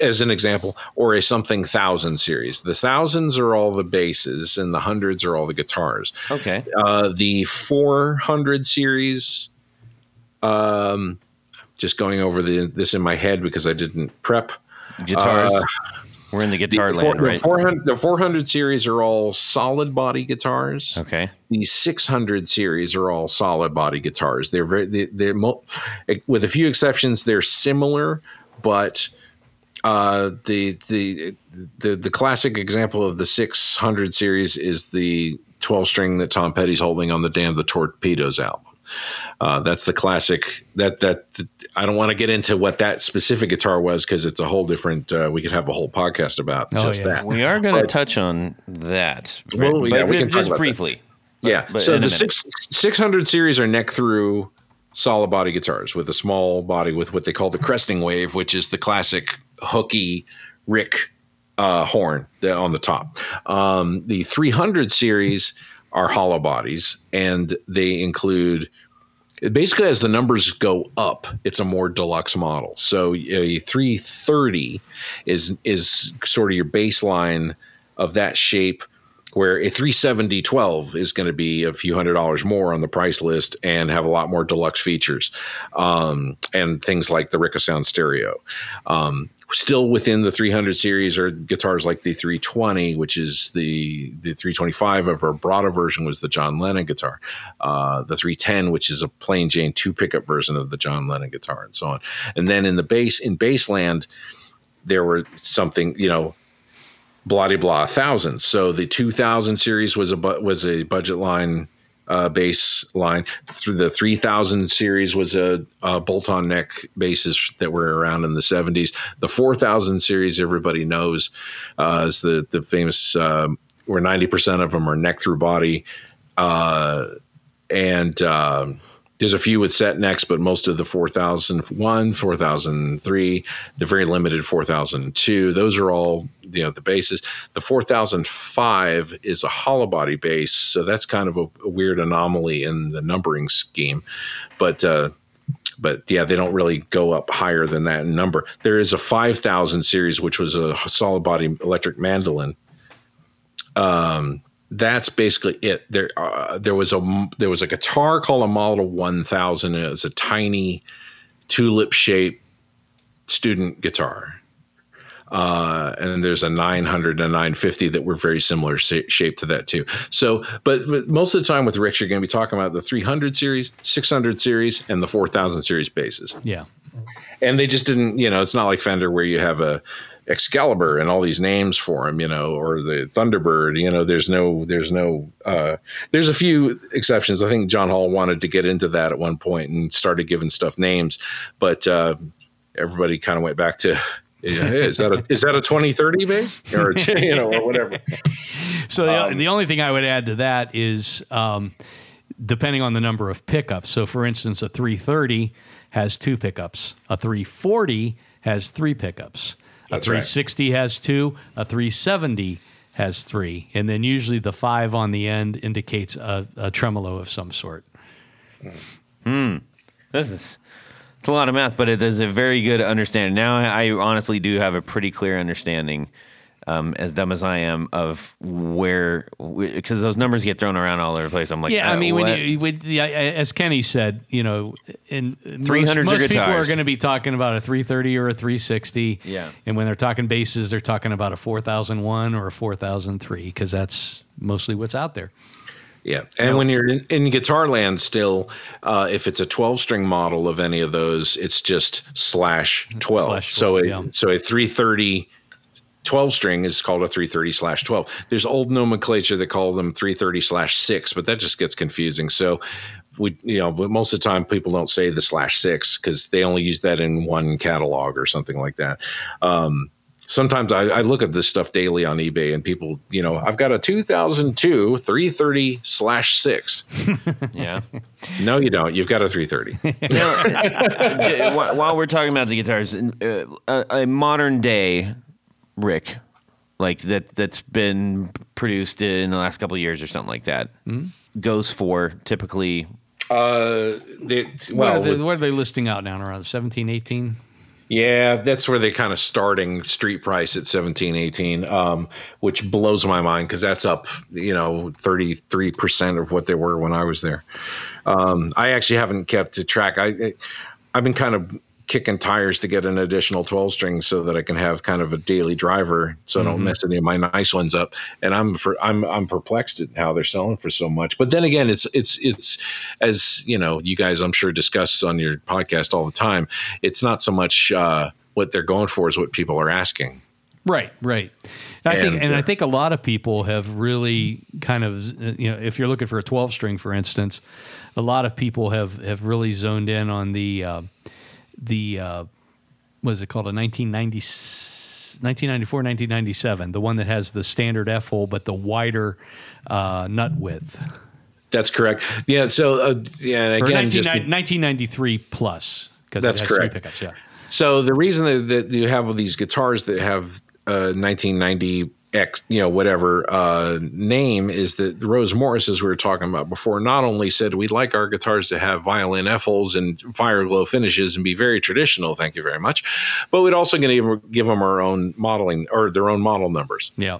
as an example or a something thousand series the thousands are all the basses and the hundreds are all the guitars Okay. uh, the 400 series um just going over the this in my head because i didn't prep Guitars. Uh, We're in the guitar the, land, four- right? the 400 the 400 series are all solid body guitars Okay. the 600 series are all solid body guitars they're very they, they're mo- with a few exceptions they're similar but uh, the the the the classic example of the 600 series is the 12 string that Tom Petty's holding on the Damn the Torpedoes album. Uh, that's the classic. That that, that- I don't want to get into what that specific guitar was because it's a whole different. Uh, we could have a whole podcast about Oh, just yeah. that. We are going to touch on that, Well, but yeah, we can talk just about that. briefly. Yeah. but so the six, 600 series are neck through solid body guitars with a small body with what they call the cresting wave, which is the classic hooky Rick uh, horn on the top. Um, the 300 series are hollow bodies, and they include basically as the numbers go up, it's a more deluxe model. So a 330 is is sort of your baseline of that shape where a 370 12 is going to be a few hundred dollars more on the price list and have a lot more deluxe features um, and things like the Rick-O-Sound Stereo. Um, still within the 300 series are guitars like the 320, which is the the 325 of broader version was the John Lennon guitar, uh, the 310, which is a plain Jane two pickup version of the John Lennon guitar, and so on. And then in the bass in bassland, there were something you know blah de blah thousand. So the 2000 series was a bu- was a budget line uh, bass line. Through the 3000 series was a, a bolt on neck bases that were around in the 70s. The 4000 series everybody knows uh, is the the famous uh, where 90% of them are neck through body. Uh, and um, there's a few with set necks, but most of the 4001, 4003, the very limited 4002, those are all you know the bases. The 4005 is a hollow body base, so that's kind of a, a weird anomaly in the numbering scheme. But uh, but yeah, they don't really go up higher than that number. There is a 5000 series, which was a solid body electric mandolin. Um, that's basically it. There, uh, there was a there was a guitar called a Model One Thousand. It was a tiny tulip shaped student guitar. Uh, and there's a 900 and 950 that were very similar shape to that too. So, but, but most of the time with Ricks, you're going to be talking about the 300 series, 600 series, and the 4000 series bases. Yeah. And they just didn't, you know, it's not like Fender where you have a Excalibur and all these names for him, you know, or the Thunderbird. You know, there's no, there's no, uh, there's a few exceptions. I think John Hall wanted to get into that at one point and started giving stuff names, but uh, everybody kind of went back to. Hey, is that a is that a twenty thirty base or you know or whatever? So the, the only thing I would add to that is um, depending on the number of pickups. So, for instance, a 330 has two pickups, a 340 has three pickups, That's a right. 360 has two, a 370 has three, and then usually the five on the end indicates a, a tremolo of some sort. Hmm. This is it's a lot of math, but it is a very good understanding. Now I honestly do have a pretty clear understanding, um, as dumb as I am, of where because those numbers get thrown around all over the place. I'm like, Yeah, I uh, mean, what? when you, with the, as Kenny said, you know, in 300s are most, most people are going to be talking about a 330 or a 360. Yeah. and when they're talking bases, they're talking about a 4001 or a 4003 because that's mostly what's out there. Yeah, and when you're in, in guitar land still, uh, if it's a 12 string model of any of those, it's just slash 12. Slash so a, yeah. so a 330 12 string is called a 330 slash 12. There's old nomenclature that call them 330 slash 6, but that just gets confusing. So we, you know, but most of the time people don't say the slash 6 because they only use that in one catalog or something like that. Um, sometimes I, I look at this stuff daily on eBay and people, you know, I've got a 2002 330 slash 6. yeah. No, you don't. You've got a 330. Now, while we're talking about the guitars, uh, a, a modern day Rick, like that that's been produced in the last couple of years or something like that, goes for typically uh, they, What, well, are they, what are they listing out now? Around 17, 18? yeah, that's where they're kind of starting street price at 17, 18, um, which blows my mind because that's up, you know, 33% of what they were when I was there. Um, I actually haven't kept a track. I, I've been kind of kicking tires to get an additional 12 string so that I can have kind of a daily driver so I don't mess any of my nice ones up. And I'm I'm I'm perplexed at how they're selling for so much. But then again, it's it's it's as you know, you guys I'm sure discuss on your podcast all the time. It's not so much uh, what they're going for is what people are asking. Right, right. I think, And, and I uh, think a lot of people have really kind of, uh, you know, if you're looking for a 12 string, for instance, a lot of people have have really zoned in on the uh, the uh, what is it called a 1990, 1994 1997 the one that has the standard f hole but the wider uh, nut width That's correct. Yeah. So uh, yeah, again, 19, just 1993 plus because That's correct. three pickups yeah So the reason that, that you have all these guitars that have uh, 1990 X, you know, whatever uh, name is that Rose Morris, as we were talking about before, not only said we'd like our guitars to have violin holes and fire glow finishes and be very traditional, thank you very much, but we'd also going to give them our own modeling or their own model numbers. yeah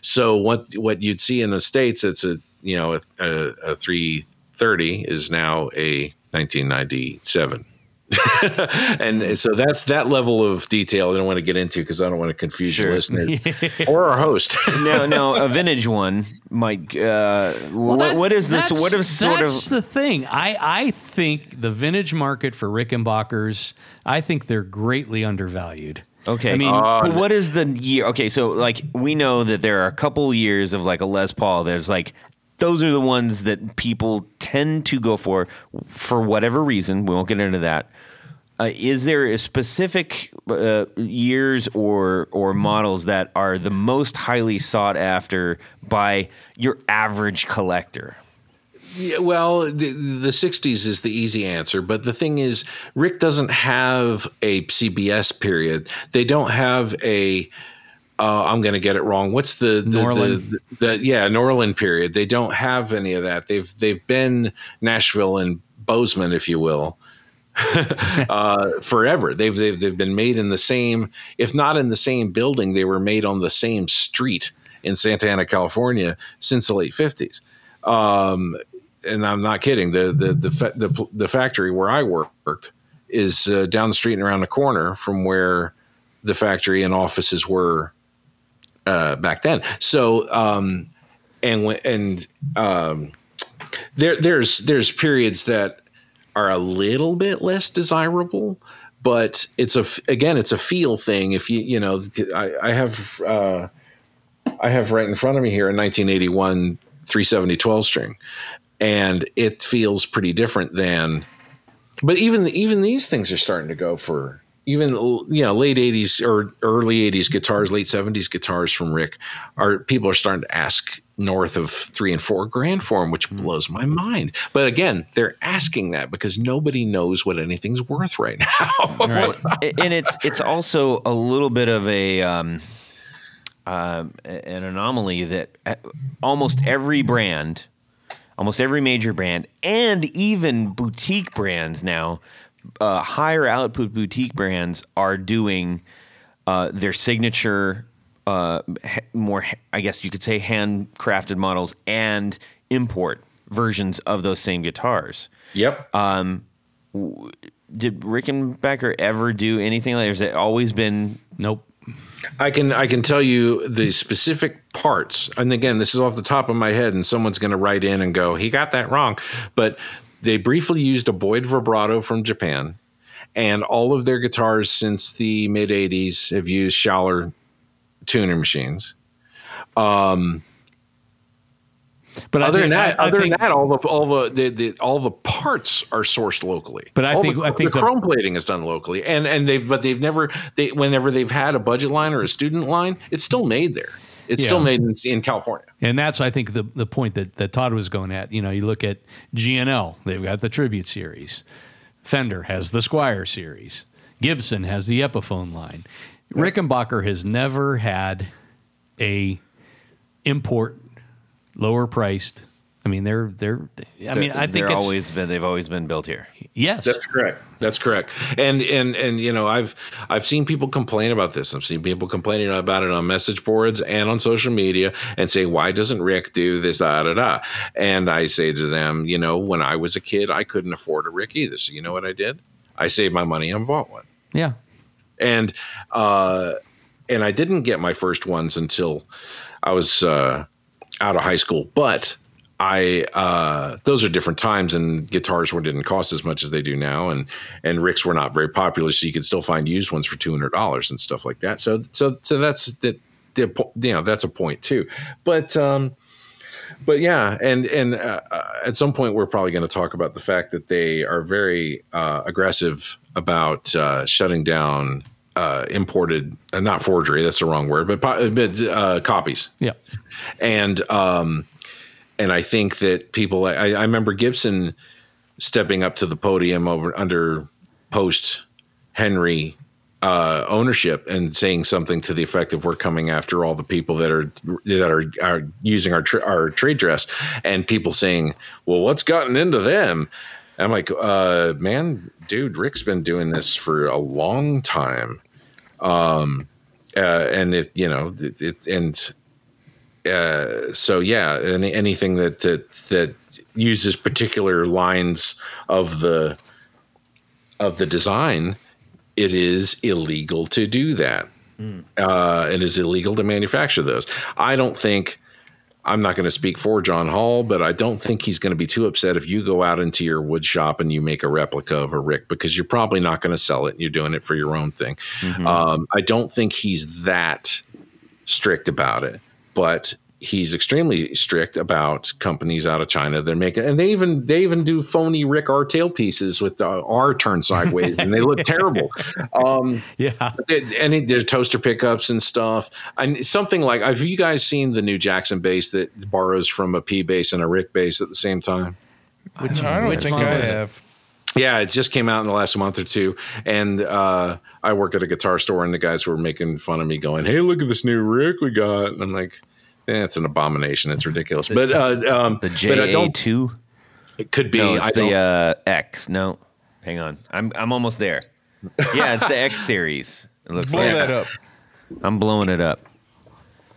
So what what you'd see in the states, it's a you know a, a, a 330 is now a 1997. and so that's that level of detail I don't want to get into because I don't want to confuse Sure. your listeners or our host. now, now a vintage one Mike. Uh, what, that- what is this? that's- What is sort that's of? the thing. I I think the vintage market for Rickenbackers. I think they're greatly undervalued. Okay. I mean, but what is the year? Okay, so like we know that there are a couple years of like a Les Paul. There's like those are the ones that people tend to go for for whatever reason. We won't get into that. Uh, is there a specific uh, years or or models that are the most highly sought after by your average collector? Yeah, well, the, the 60s is the easy answer, but the thing is, Rick doesn't have a CBS period. They don't have a. Uh, I'm going to get it wrong. What's the the, Norlin. the, the yeah Norlin period? They don't have any of that. They've they've been Nashville and Bozeman, if you will, uh, forever. They've, they've they've been made in the same, if not in the same building, they were made on the same street in Santa Ana, California, since the late 50s. Um, and I'm not kidding. The the the the, the factory where I worked is uh, down the street and around the corner from where the factory and offices were uh, back then. So um, and and um, there there's there's periods that are a little bit less desirable, but it's a again it's a feel thing. If you you know I, I have uh, I have right in front of me here a 1981 370 12 string, and it feels pretty different than. But even even these things are starting to go for even you know late 80s or early 80s guitars, late 70s guitars from Rick are people are starting to ask north of three and four grand for them, which blows my mind. But again, they're asking that because nobody knows what anything's worth right now. and it's it's also a little bit of a um, um, an anomaly that uh, almost every brand, almost every major brand, and even boutique brands now, uh, higher output boutique brands are doing uh, their signature, uh, more I guess you could say handcrafted models and import versions of those same guitars yep. did Rickenbacker ever do anything like? Has it always been? nope. I can I can tell you the specific parts. And again, this is off the top of my head, and someone's going to write in and go, "He got that wrong." But they briefly used a Boyd vibrato from Japan, and all of their guitars since the mid '80s have used Schaller tuner machines. Um, but other think- than that, I- I other think- than that, all the all the, the, the all the parts are sourced locally. But I All think- the, I think the chrome plating is done locally, and and they've but they've never they whenever they've had a budget line or a student line, it's still made there. It's still made in, in California. And that's, I think, the the point that, that Todd was going at. You know, you look at G&L; they've got the Tribute series. Fender has the Squier series. Gibson has the Epiphone line. Rickenbacker has never had a import lower priced. I mean, they're they're. I mean, I think they're it's always been. They've always been built here. yes. That's correct. That's correct. And and and you know, I've I've seen people complain about this. I've seen people complaining about it on message boards and on social media and say, why doesn't Rick do this? Da da da. And I say to them, you know, when I was a kid, I couldn't afford a Rick either. So you know what I did? I saved my money and bought one. yeah. And uh, and I didn't get my first ones until I was uh, out of high school. But I uh, those are different times, and guitars were didn't cost as much as they do now, and and Ricks were not very popular, so you could still find used ones for two hundred dollars and stuff like that. So so so that's that. the You know that's a point too, but um, but yeah, and and uh, uh, at some point we're probably going to talk about the fact that they are very uh, aggressive about uh, shutting down uh, imported, uh, not forgery. That's the wrong word, but, po- but uh, copies Yeah. and um, and I think that people. I, I remember Gibson stepping up to the podium over under post Henry uh, ownership and saying something to the effect of "We're coming after all the people that are that are, are using our tra- our trade dress," and people saying, "Well, what's gotten into them?" I'm like, uh, man, dude, Rick's been doing this for a long time. Um, uh, and it, you know, it, it, and uh, so yeah, any, anything that, that that uses particular lines of the of the design, it is illegal to do that. Uh, it is illegal to manufacture those. I don't think. I'm not going to speak for John Hall, but I don't think he's going to be too upset if you go out into your wood shop and you make a replica of a Rick because you're probably not going to sell it. You're doing it for your own thing. Um, I don't think he's that strict about it, but he's extremely strict about companies out of China that make it, and they even they even do phony Rick R tailpieces with the R turned sideways, and they look terrible. Um, Yeah. there- and it- there's toaster pickups and stuff, and something like have you guys seen the new Jackson bass that borrows from a P bass and a Rick bass at the same time? I don't which think I have. Yeah, it just came out in the last month or two, and uh, I work at a guitar store, and the guys were making fun of me, going, "Hey, look at this new Rick we got," and I'm like. Eh, it's an abomination. It's ridiculous, but uh, um, The but I JA two. It could be. No, I it's don't, the uh, X. No, hang on. I'm I'm almost there. Yeah, it's the X series. It looks Blow like that up. I'm blowing it up.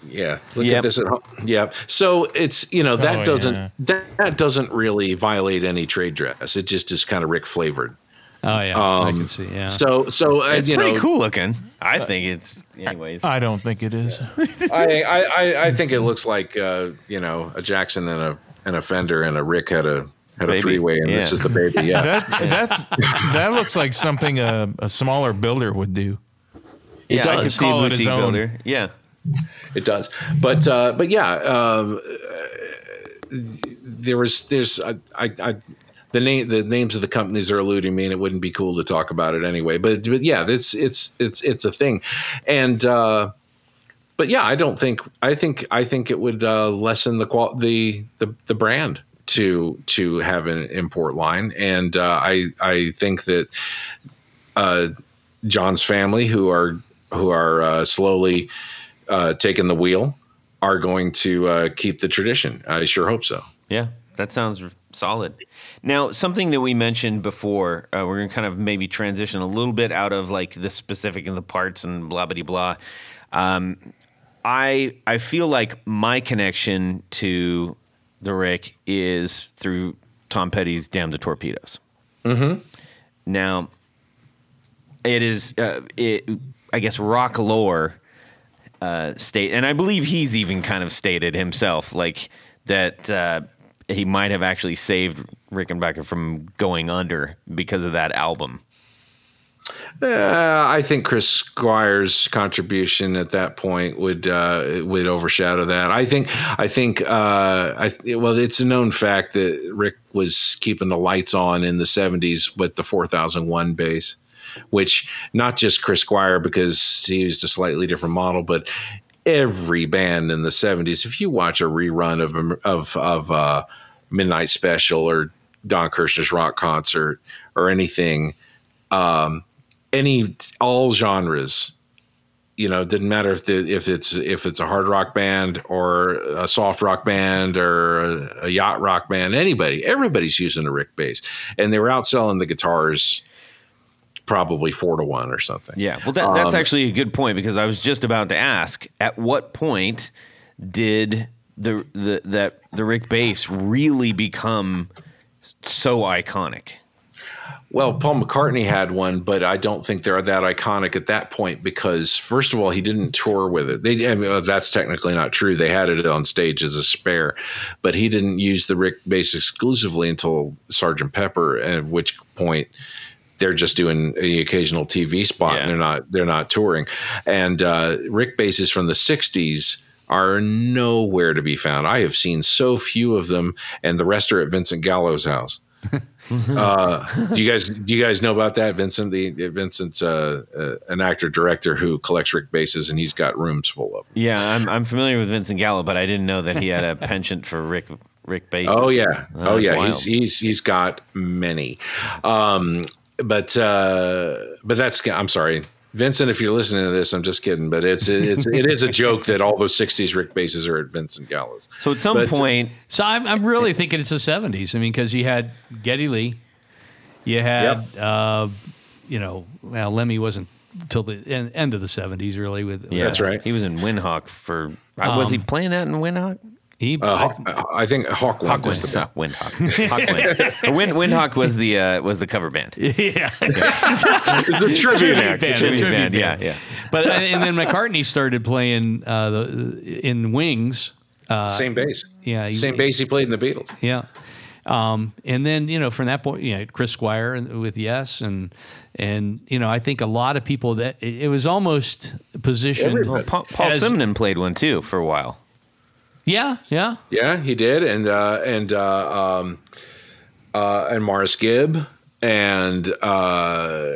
Yeah, look Yep. at this at home. Yeah, so it's you know that Oh, doesn't yeah. that, that doesn't really violate any trade dress. It just is kind of Rick flavored. Oh yeah. I can see. Yeah. So so uh, It's you pretty know cool looking. I think it's anyways. I don't think it is. I, I I- I think it looks like uh, you know a Jackson and a and a Fender and a Rick had a had a three way and yeah. this is the baby. Yeah, That that's that looks like something a, a smaller builder would do. yeah, I does. can see Call it his boutique own. builder. Yeah. it does. But uh, but yeah, um, uh, there was there's I, I, I the name the names of the companies are eluding me, and it wouldn't be cool to talk about it anyway. But but yeah, it's it's it's it's a thing, and. Uh, but yeah, I don't think I think I think it would uh, lessen the qual the, the the brand to to have an import line, and uh, I I think that uh, John's family, who are who are uh, slowly uh, taking the wheel, are going to uh, keep the tradition. I sure hope so. Yeah, that sounds solid. Now, something that we mentioned before, uh, we're going to kind of maybe transition a little bit out of like the specific and the parts and blah blah blah. Um, I I feel like my connection to the Rick is through Tom Petty's "Damn the Torpedoes." Mm-hmm. Now, it is uh, it. I guess rock lore uh, state, and I believe he's even kind of stated himself, like that uh, he might have actually saved Rickenbacker from going under because of that album. Uh, I think Chris Squire's contribution at that point would uh, would overshadow that. I think I think uh, I well, it's a known fact that Rick was keeping the lights on in the '70s with the 4001 bass, which not just Chris Squire because he used a slightly different model, but every band in the '70s. If you watch a rerun of of of uh, Midnight Special or Don Kirshner's rock concert or anything um, any all genres you know it didn't matter if the if it's if it's a hard rock band or a soft rock band or a, a yacht rock band anybody everybody's using a rick bass. And they were outselling the guitars probably four to one or something. Yeah, well, that, that's Um, actually a good point because I was just about to ask: at what point did the the that the Rick bass really become so iconic? Well, Paul McCartney had one, but I don't think they're that iconic at that point because, first of all, he didn't tour with it. They, I mean, that's technically not true. They had it on stage as a spare, but he didn't use the Rick bass exclusively until Sergeant Pepper, at which point they're just doing the occasional TV spot Yeah. and they're not they're not touring. And uh, Rick basses from the '60s are nowhere to be found. I have seen so few of them, and the rest are at Vincent Gallo's house. uh, do you guys do you guys know about that? Vincent, the Vincent's uh, uh, an actor director who collects Rick bases, and he's got rooms full of them. Yeah, I'm I'm familiar with Vincent Gallo, but I didn't know that he had a penchant for Rick Rick basses. Oh yeah, oh that's yeah. wild. He's he's he's got many, um, but uh, but that's I'm sorry, Vincent. If you're listening to this, I'm just kidding. But it's it's it is a joke that all those '60s Rick bases are at Vincent Gallo's. so at some but- point, So I'm, I'm really thinking it's the 70s. I mean, because you had Geddy Lee, you had, uh, you know, well, Lemmy wasn't till the end, end of the seventies, really. With Yeah, That's right. He was in Windhawk for. uh, was he Um, playing that in Windhawk? He, Uh, Hawk, I think Hawkwind was It's the not Windhawk. Hawkwind. Wind, Windhawk was the uh, was the cover band. yeah, the tribute act. band, Tribute tribute band, band. yeah, yeah. But uh, and then McCartney started playing uh, the in Wings. Same bass. yeah, he- Same bass he played in the Beatles. Yeah. Um, and then you know from that point, you know Chris Squire and- with Yes, and and you know I think a lot of people that it, it was almost positioned. Everybody. Well, Paul, Paul As- Simonon played one too for a while. Yeah, yeah, Yeah, he did, and uh, and uh, um, uh, and Maurice Gibb and uh,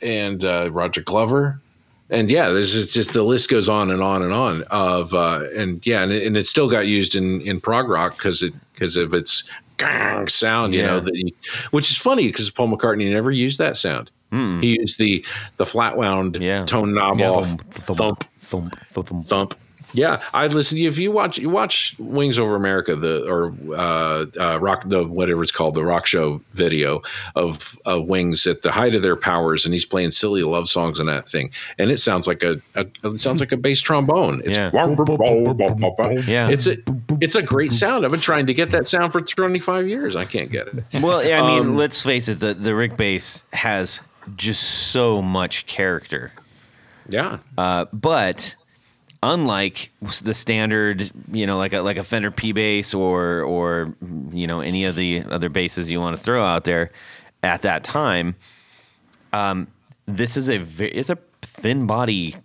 and uh, Roger Glover, and yeah, this is just the list goes on and on and on of uh, and yeah, and it, and it still got used in in prog rock because it because of its gang sound, you Yeah. know, that you, which is funny because Paul McCartney never used that sound. He used the the flat wound Yeah. tone knob Yeah. off Thump, thump Thump, thump, thump. thump. Yeah, I'd listen to you if you watch you watch Wings Over America, the or uh, uh, rock the whatever it's called, the rock show video of of Wings at the height of their powers, and he's playing silly love songs and that thing, and it sounds like a, a it sounds like a bass trombone. It's Yeah. yeah, it's a it's a great sound. I've been trying to get that sound for twenty five years. I can't get it. Well, yeah, I mean, Um, let's face it. The the Rick bass has just so much character. Yeah, Uh, but unlike the standard, you know, like a like a Fender P bass or or you know any of the other basses you want to throw out there at that time, um, this is a it's a thin body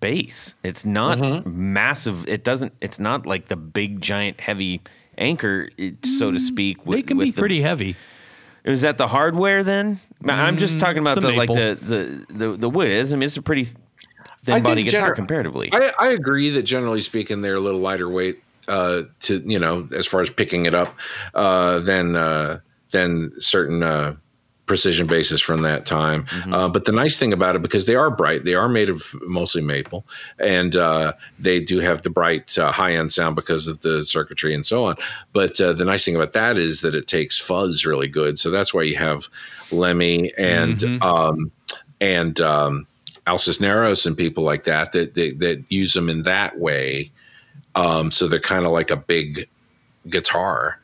bass. It's not Mm-hmm. massive. It doesn't. It's not like the big giant heavy anchor, it- so to speak. they can be the- pretty heavy. is that the hardware then? I'm just talking about Mm, the the, like the, the the the wood is. I mean, it's a pretty I thin body guitar gener- comparatively. I, I agree that generally speaking, they're a little lighter weight uh, to you know as far as picking it up uh, than uh, than certain uh, precision bases from that time. Mm-hmm. Uh, but the nice thing about it, because they are bright, they are made of mostly maple, and uh, they do have the bright uh, high end sound because of the circuitry and so on. But uh, the nice thing about that is that it takes fuzz really good. So that's why you have Lemmy and um, and um, Al Cisneros and people like that that that, that use them in that way. Um, so they're kind of like a big guitar,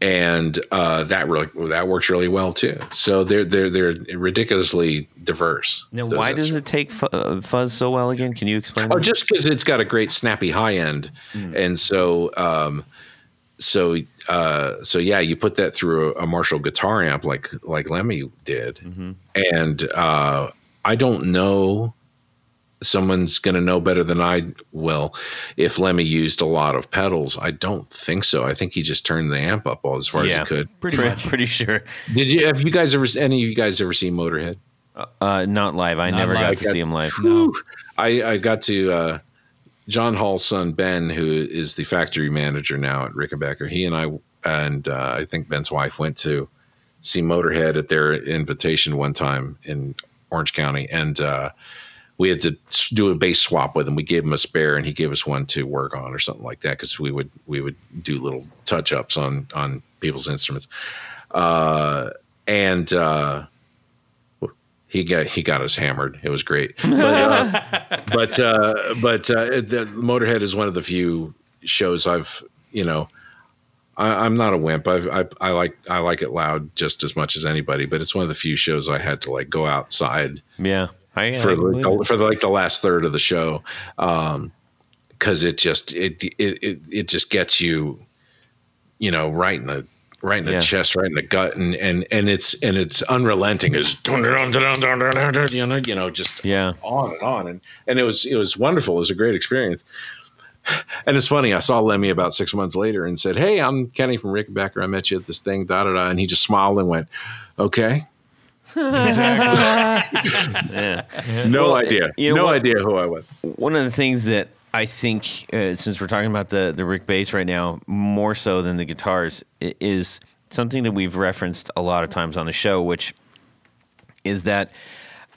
and uh, that really that works really well too. So they're they're they're ridiculously diverse. Now, why does it take uh, fuzz so well again? Can you explain? Oh, that? just because it's got a great snappy high end, and so um, so uh, so yeah, you put that through a, Marshall guitar amp like like Lemmy did, and uh, I don't know. Someone's going to know better than I will if Lemmy used a lot of pedals. I don't think so. I think he just turned the amp up all as far as yeah, he could. Pretty much. Pretty sure. Did you? Have you guys ever? Any of you guys ever seen Motorhead? Uh, not live. I Not never live. got to see him live. No. I, I got to uh, John Hall's son Ben, who is the factory manager now at Rickenbacker. He and I and uh, I think Ben's wife went to see Motorhead at their invitation one time in Orange County, and uh, we had to do a bass swap with him. We gave him a spare, and he gave us one to work on or something like that because we would we would do little touch ups on on people's instruments, uh, and. Uh, he got he got us hammered. It was great, but uh, but uh, but uh, the Motorhead is one of the few shows I've you know. I, I'm not a wimp. I've, I I like I like it loud just as much as anybody, but it's one of the few shows I had to like go outside Yeah. I, for I the, for the, like the last third of the show, um, because it just it, it it it just gets you, you know, right in the right in the Yeah. chest, right in the gut, and and and it's and it's unrelenting. Is know, you know, just Yeah. on and on, and and it was it was wonderful. It was a great experience. And it's funny. I saw Lemmy about six months later and said, "Hey, I'm Kenny from Rick Rickenbacker. I met you at this thing." Da da da. And he just smiled and went, "Okay." Yeah. No idea. you know no what? idea who I was. One of the things that I think, uh, since we're talking about the the Rick bass right now, more so than the guitars, is something that we've referenced a lot of times on the show, which is that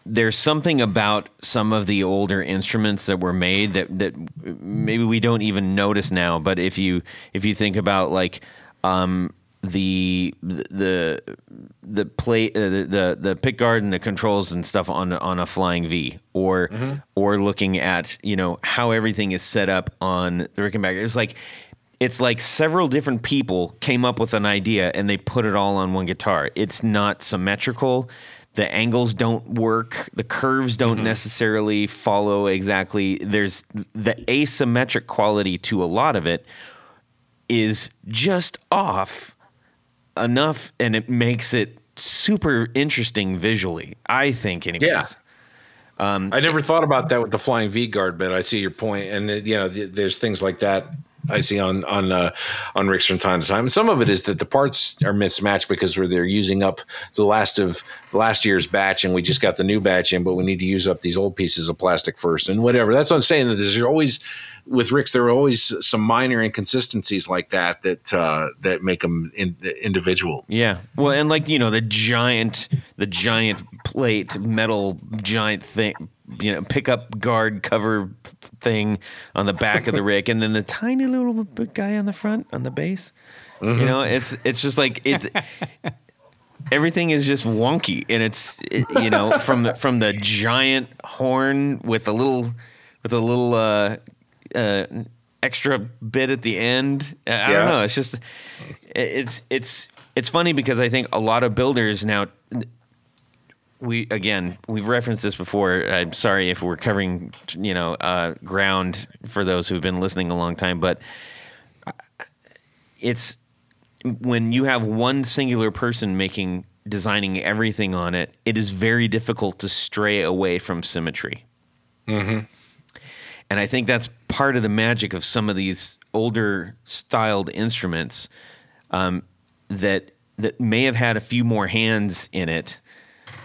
there's something about some of the older instruments that were made that that maybe we don't even notice now. But if you if you think about like um, the the the play uh, the, the the pick guard and the controls and stuff on on a flying V or or looking at you know how everything is set up on the Rickenbacker. It's like it's like several different people came up with an idea and they put it all on one guitar. It's not symmetrical. The angles don't work. The curves don't necessarily follow exactly. There's the asymmetric quality to a lot of it is just off enough and it makes it super interesting visually. I think anyways. Yeah. I never thought about that with the flying V guard, but I see your point, and uh, you know, th- there's things like that I see on on uh, on rigs from time to time. And some of it is that the parts are mismatched because where they're using up the last of last year's batch, and we just got the new batch in, but we need to use up these old pieces of plastic first, and whatever. That's what I'm saying. That there's always with Ricks, there are always some minor inconsistencies like that that uh, that make them in, individual. Yeah. Well, and like, you know, the giant the giant plate metal giant thing, you know, pickup guard cover thing on the back of the Rick and then the tiny little guy on the front on the base. You know, it's it's just like it everything is just wonky and it's it, you know from the from the giant horn with a little with a little uh uh extra bit at the end i I Yeah. don't know it's just it's it's it's funny because i think a lot of builders now we again we've referenced this before i'm sorry if we're covering you know uh ground for those who've been listening a long time but it's when you have one singular person making designing everything on it, it is very difficult to stray away from symmetry. And I think that's part of the magic of some of these older styled instruments um, that that may have had a few more hands in it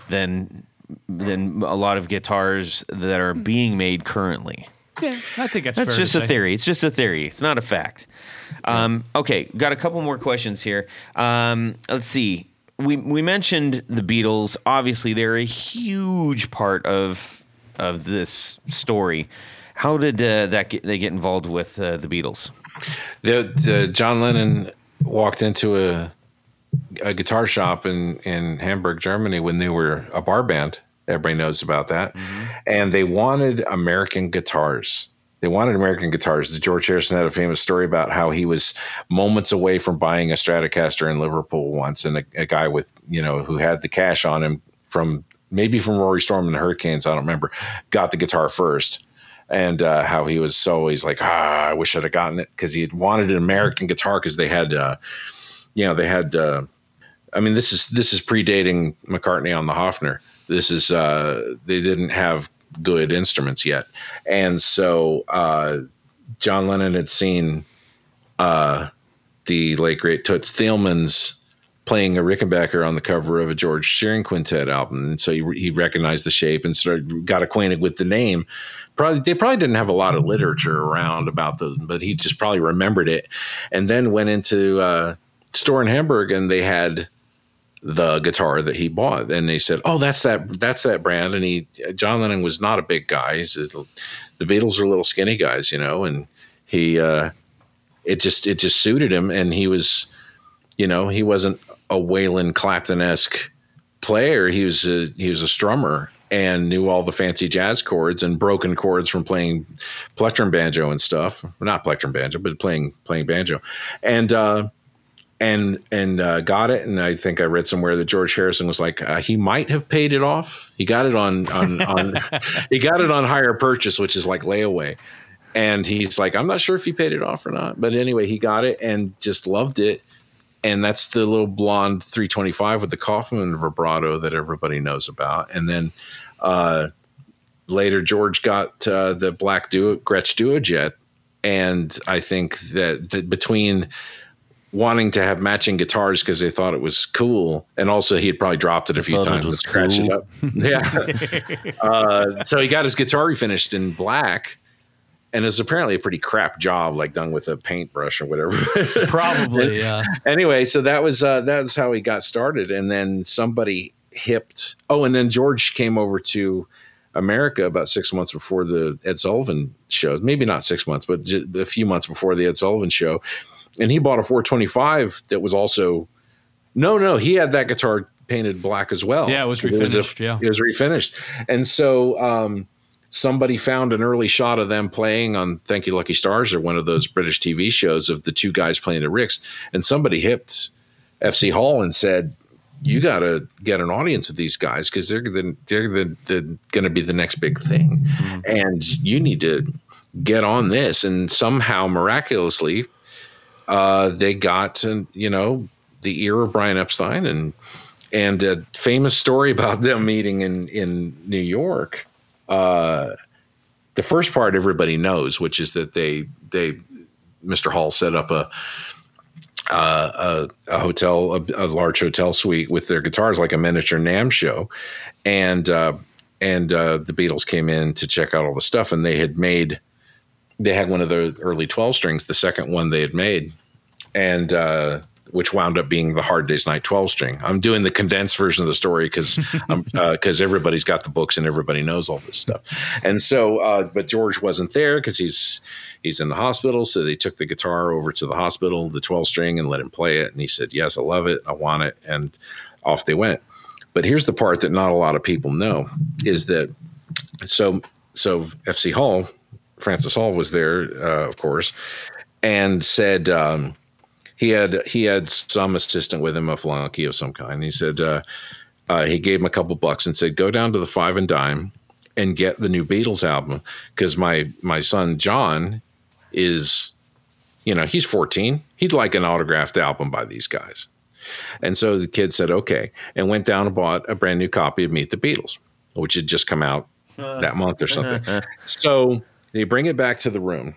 than than a lot of guitars that are being made currently. Yeah, I think that's That's fair just to a say. theory. It's just a theory. It's not a fact. Um, okay, got a couple more questions here. Um, let's see. We we mentioned the Beatles. Obviously, they're a huge part of of this story. How did uh, that get, they get involved with uh, the Beatles? The, the John Lennon walked into a a guitar shop in in Hamburg, Germany, when they were a bar band. Everybody knows about that, and they wanted American guitars. They wanted American guitars. George Harrison had a famous story about how he was moments away from buying a Stratocaster in Liverpool once, and a, a guy with you know who had the cash on him from maybe from Rory Storm and the Hurricanes, I don't remember, got the guitar first and uh, how he was so he's like ah I wish I'd have gotten it because he had wanted an American guitar because they had uh, you know they had uh, I mean this is this is predating McCartney on the Hofner. This is uh, they didn't have good instruments yet. And so uh, John Lennon had seen uh, the late great Toots Thielemans playing a Rickenbacker on the cover of a George Shearing Quintet album, and so he, he recognized the shape and started got acquainted with the name. Probably they probably didn't have a lot of literature around about the, but he just probably remembered it, and then went into uh, store in Hamburg and they had the guitar that he bought, and they said, "Oh, that's that that's that brand." And he John Lennon was not a big guy; a- the Beatles are little skinny guys, you know, and he uh, it just it just suited him, and he was you know, he wasn't a Waylon Clapton esque player. He was a, he was a strummer and knew all the fancy jazz chords and broken chords from playing plectrum banjo and stuff. Not plectrum banjo, but playing playing banjo, and uh, and and uh, got it. And I think I read somewhere that George Harrison was like uh, he might have paid it off. He got it on on on he got it on hire purchase, which is like layaway. And he's like, I'm not sure if he paid it off or not, but anyway, he got it and just loved it and that's the little blonde 325 with the Kauffman vibrato that everybody knows about. And then uh, later, George got uh, the black duo, Gretsch Duojet, and I think that, that between wanting to have matching guitars because they thought it was cool, and also he had probably dropped it a few times and scratched cool. it up. yeah. uh, so he got his guitar refinished in black. And it's apparently a pretty crap job, like done with a paintbrush or whatever. Probably, yeah. anyway, so that was uh, that was how he got started, and then somebody hipped. Oh, and then George came over to America about six months before the Ed Sullivan show. Maybe not six months, but a few months before the Ed Sullivan show. And he bought a 425 that was also no, no, he had that guitar painted black as well. Yeah, it was a- refinished, yeah. it was refinished. And so um, somebody found an early shot of them playing on Thank You Lucky Stars or one of those British TV shows of the two guys playing at Rick's. And somebody hipped FC Hall and said, you got to get an audience of these guys because they're the, they're the, the going to be the next big thing, and you need to get on this. And somehow, miraculously, uh, they got you know the ear of Brian Epstein and and a famous story about them meeting in in New York. Uh, the first part everybody knows, which is that they they Mr. Hall set up a uh, a, a hotel, a, a large hotel suite with their guitars, like a miniature NAMM show, and uh, and uh, the Beatles came in to check out all the stuff, and they had made, they had one of the early twelve strings, the second one they had made, and uh, which wound up being the Hard Day's Night twelve string. I'm doing the condensed version of the story because because everybody's got the books and everybody knows all this stuff, and so uh, but George wasn't there because he's he's in the hospital. So they took the guitar over to the hospital, the 12 string, and let him play it. And he said, Yes, I love it. I want it. And off they went. But here's the part that not a lot of people know is that so so FC Hall, Francis Hall was there, uh, of course, and said um, he had he had some assistant with him, a flunky of some kind. He said uh, uh, he gave him a couple bucks and said, "Go down to the Five and Dime and get the new Beatles album because my my son John is, you know, he's 14. He'd like an autographed album by these guys." And so the kid said, "Okay," and went down and bought a brand new copy of Meet the Beatles, which had just come out that month or something. so they bring it back to the room.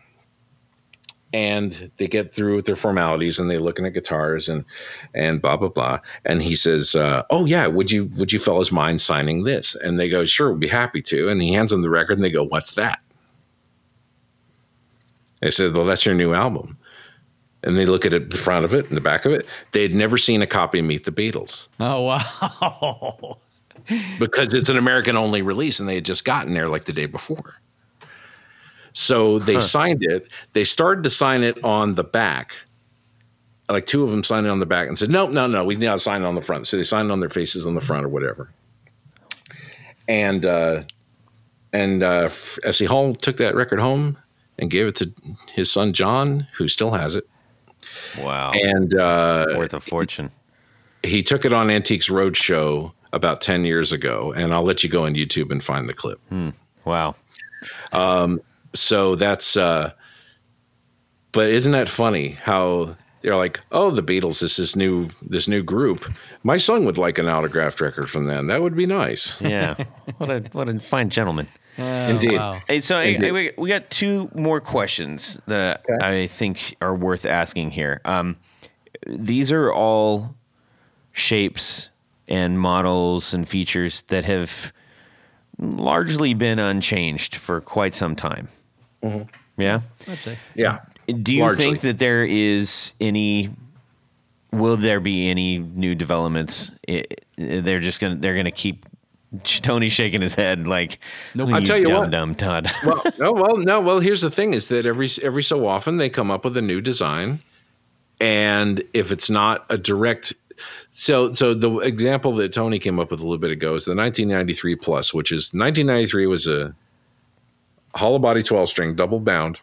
And they get through with their formalities and they're looking at guitars and and blah blah blah. And he says uh, oh yeah would you would you fellas mind signing this? And they go sure we'd be happy to. And he hands them the record and they go what's that? They said well that's your new album. And they look at it, the front of it and the back of it. They had never seen a copy of meet the beatles. Oh wow. because it's an American only release and they had just gotten there like the day before. So they signed it. They started to sign it on the back. Like two of them signed it on the back and said, no, no, no, we now sign it on the front. So they signed on their faces on the front or whatever. And, uh, and uh, FC Hall took that record home and gave it to his son John, who still has it. Wow. And uh, Worth a fortune. he took it on Antiques Roadshow about 10 years ago. And I'll let you go on YouTube and find the clip. Wow. So that's uh but isn't that funny how they're like oh the beatles is this new this new group my son would like an autographed record from them that would be nice Yeah. what a what a fine gentleman. indeed wow. Hey, so Indeed. I- we, we got two more questions that I think are worth asking here. Um, these are all shapes and models and features that have largely been unchanged for quite some time. Mm-hmm. Yeah. I'd say. yeah Do you Largely. think that there is any? Will there be any new developments? I they're just gonna they're gonna keep. Tony shaking his head like, I'll tell you dumb what. dumb Todd. well no well no well here's the thing is that every every so often they come up with a new design and if it's not a direct so so the example that Tony came up with a little bit ago is the 1993 plus which is 1993 was a hollow body 12 string double bound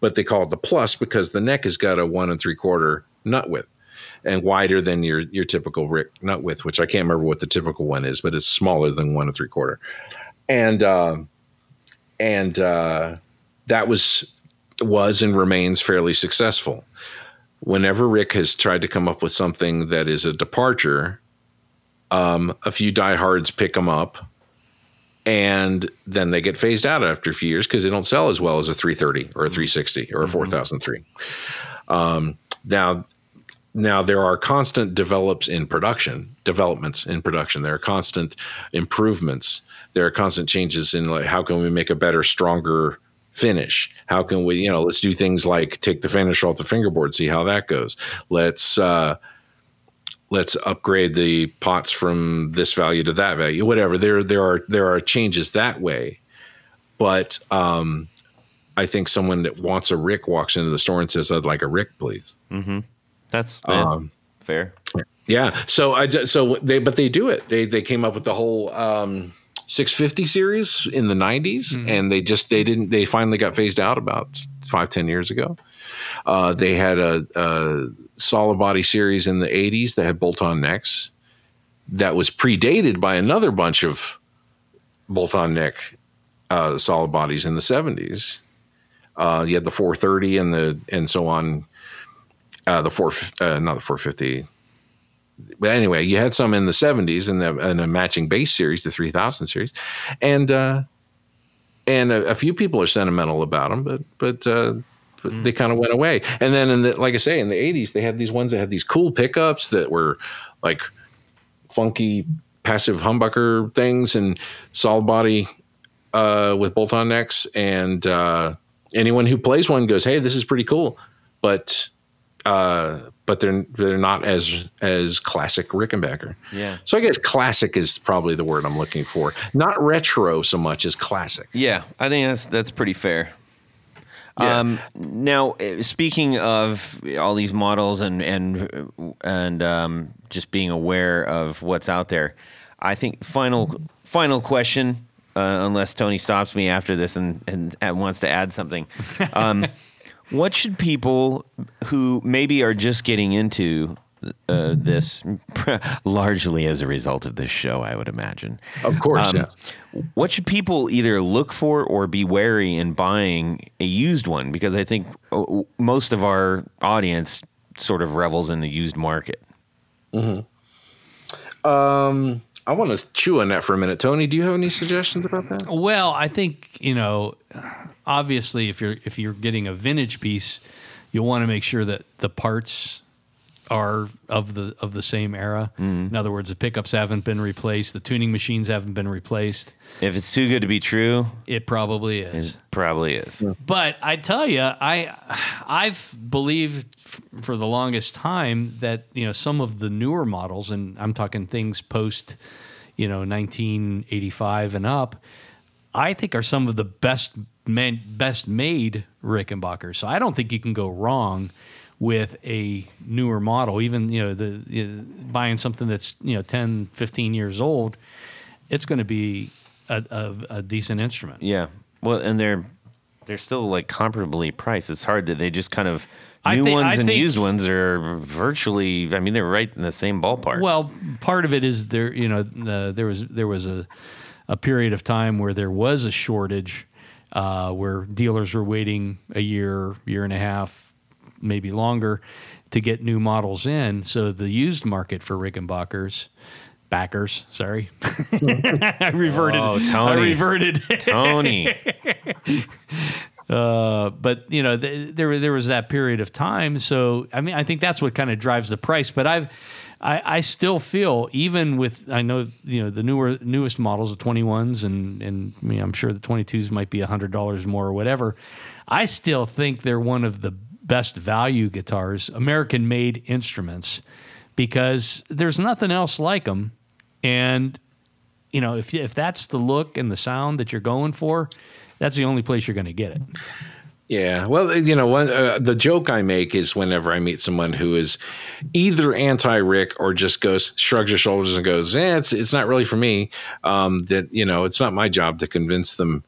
but they call it the plus because the neck has got a one and three quarter nut width and wider than your your typical Rick nut width, which I can't remember what the typical one is, but it's smaller than one and three quarter. And um and uh, that was was and remains fairly successful. Whenever Rick has tried to come up with something that is a departure, um, a few diehards pick them up, and then they get phased out after a few years because they don't sell as well as a 330 or a 360 or a 4003. Um, now, now there are constant develops in production, developments in production. There are constant improvements. There are constant changes in like how can we make a better, stronger finish? How can we, you know, let's do things like take the finish off the fingerboard, see how that goes. Let's uh, let's upgrade the pots from this value to that value, whatever. There there are there are changes that way, but um, I think someone that wants a Rick walks into the store and says, "I'd like a Rick, please." That's Um, fair. Yeah. So I ju- so they but they do it. They they came up with the whole um 650 series in the 90s and they just they didn't they finally got phased out about five ten years ago. Uh, they had a, a solid body series in the 80s that had bolt on necks that was predated by another bunch of bolt on neck uh, solid bodies in the 70s. Uh, you had the 430 and the and so on. Uh, the four uh, not the 450 but anyway, you had some in the 70s and the a matching bass series, the 3000 series, and uh, and a, a few people are sentimental about them, but but, but they kind of went away. And then, in the, like I say, in the 80s, they had these ones that had these cool pickups that were like funky passive humbucker things and solid body uh, with bolt on necks. And uh, anyone who plays one goes, "Hey, this is pretty cool," but uh, but they're they're not as as classic Rickenbacker. Yeah. So I guess classic is probably the word I'm looking for. Not retro so much as classic. Yeah, I think that's that's pretty fair. Yeah. Um, now, eh, speaking of all these models and and and um, just being aware of what's out there, I think final final question, uh, unless Tony stops me after this and, and and wants to add something. Um, what should people who maybe are just getting into uh, this, largely as a result of this show, I would imagine, Of course, um, yeah. what should people either look for or be wary in buying a used one? Because I think uh, most of our audience sort of revels in the used market. Hmm. Um, I want to chew on that for a minute. Tony, do you have any suggestions about that? Well, I think you know, obviously, if you're if you're getting a vintage piece, you'll want to make sure that the parts are of the of the same era. Mm-hmm. In other words, the pickups haven't been replaced, the tuning machines haven't been replaced. If it's too good to be true, It probably is. it probably is. But I tell you, I I've believed f- for the longest time that you know some of the newer models, and I'm talking things post, you know, 1985 and up, I think are some of the best man, best made Rickenbackers. So I don't think you can go wrong with a newer model. Even you know the you know, buying something that's you know 10, 15 years old, it's going to be a, a, a decent instrument. Yeah. Well, and they're they're still like comparably priced. It's hard that they just kind of new think- ones I and think- used ones are virtually. I mean, they're right in the same ballpark. Well, part of it is there. You know, the, there was there was a a period of time where there was a shortage, uh, where dealers were waiting a year, year and a half, maybe longer, to get new models in. So the used market for Rickenbackers. Backers, sorry, I reverted. Oh, Tony. I reverted. Tony. Uh, but you know, th- there there was that period of time. So I mean, I think that's what kind of drives the price. But I've I, I still feel even with I know you know the newer newest models, the twenty ones, and and I mean, I'm sure the twenty twos might be hundred dollars more or whatever. I still think they're one of the best value guitars, American made instruments, because there's nothing else like them, and you know if if that's the look and the sound that you're going for, that's the only place you're going to get it. Yeah, well, you know, one, uh, the joke I make is whenever I meet someone who is either anti-Rick or just goes shrugs her shoulders and goes, "Eh, it's it's not really for me." Um, that you know, it's not my job to convince them.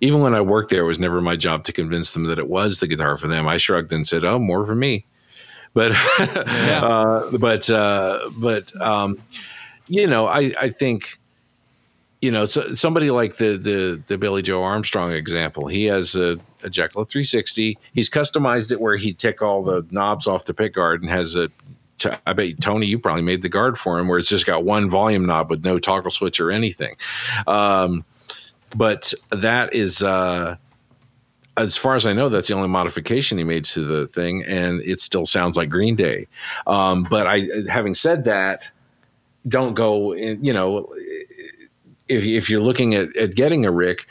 Even when I worked there, it was never my job to convince them that it was the guitar for them. I shrugged and said, "Oh, more for me." But, uh, but, uh, but, um, you know, I I think you know, so somebody like the the the Billie Joe Armstrong example, he has a, a Jetglo 360. He's customized it where he took all the knobs off the pick guard and has a I bet Tony, you probably made the guard for him, where it's just got one volume knob with no toggle switch or anything. Um, but that is, uh, as far as I know, that's the only modification he made to the thing, and it still sounds like Green Day. Um, but I, having said that, don't go. In, you know, if if you're looking at, at getting a Rick,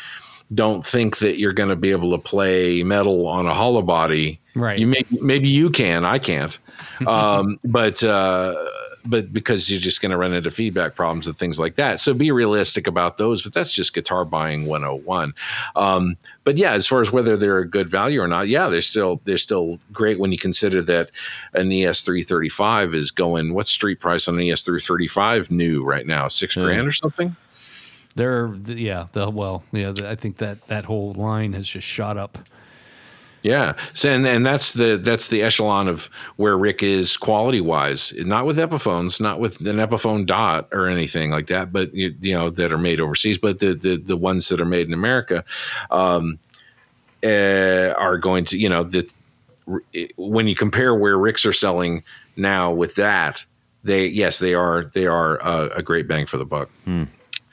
don't think that you're going to be able to play metal on a hollow body. Right. You may maybe you can. I can't. Um, but uh, but because you're just going to run into feedback problems and things like that. So be realistic about those. But that's just guitar buying 101. Um, but yeah, as far as whether they're a good value or not, yeah, they're still they're still great when you consider that an ES335 is going. What's street price on an ES335 new right now? Six grand or something. They're yeah, the well, yeah, the, I think that that whole line has just shot up. Yeah. So and, and that's the that's the echelon of where Rick is quality wise. Not with Epiphones, not with an Epiphone Dot or anything like that, but you, you know that are made overseas. But the, the the ones that are made in America um, uh, are going to you know that when you compare where Ricks are selling now with that, they yes they are they are a, a great bang for the buck.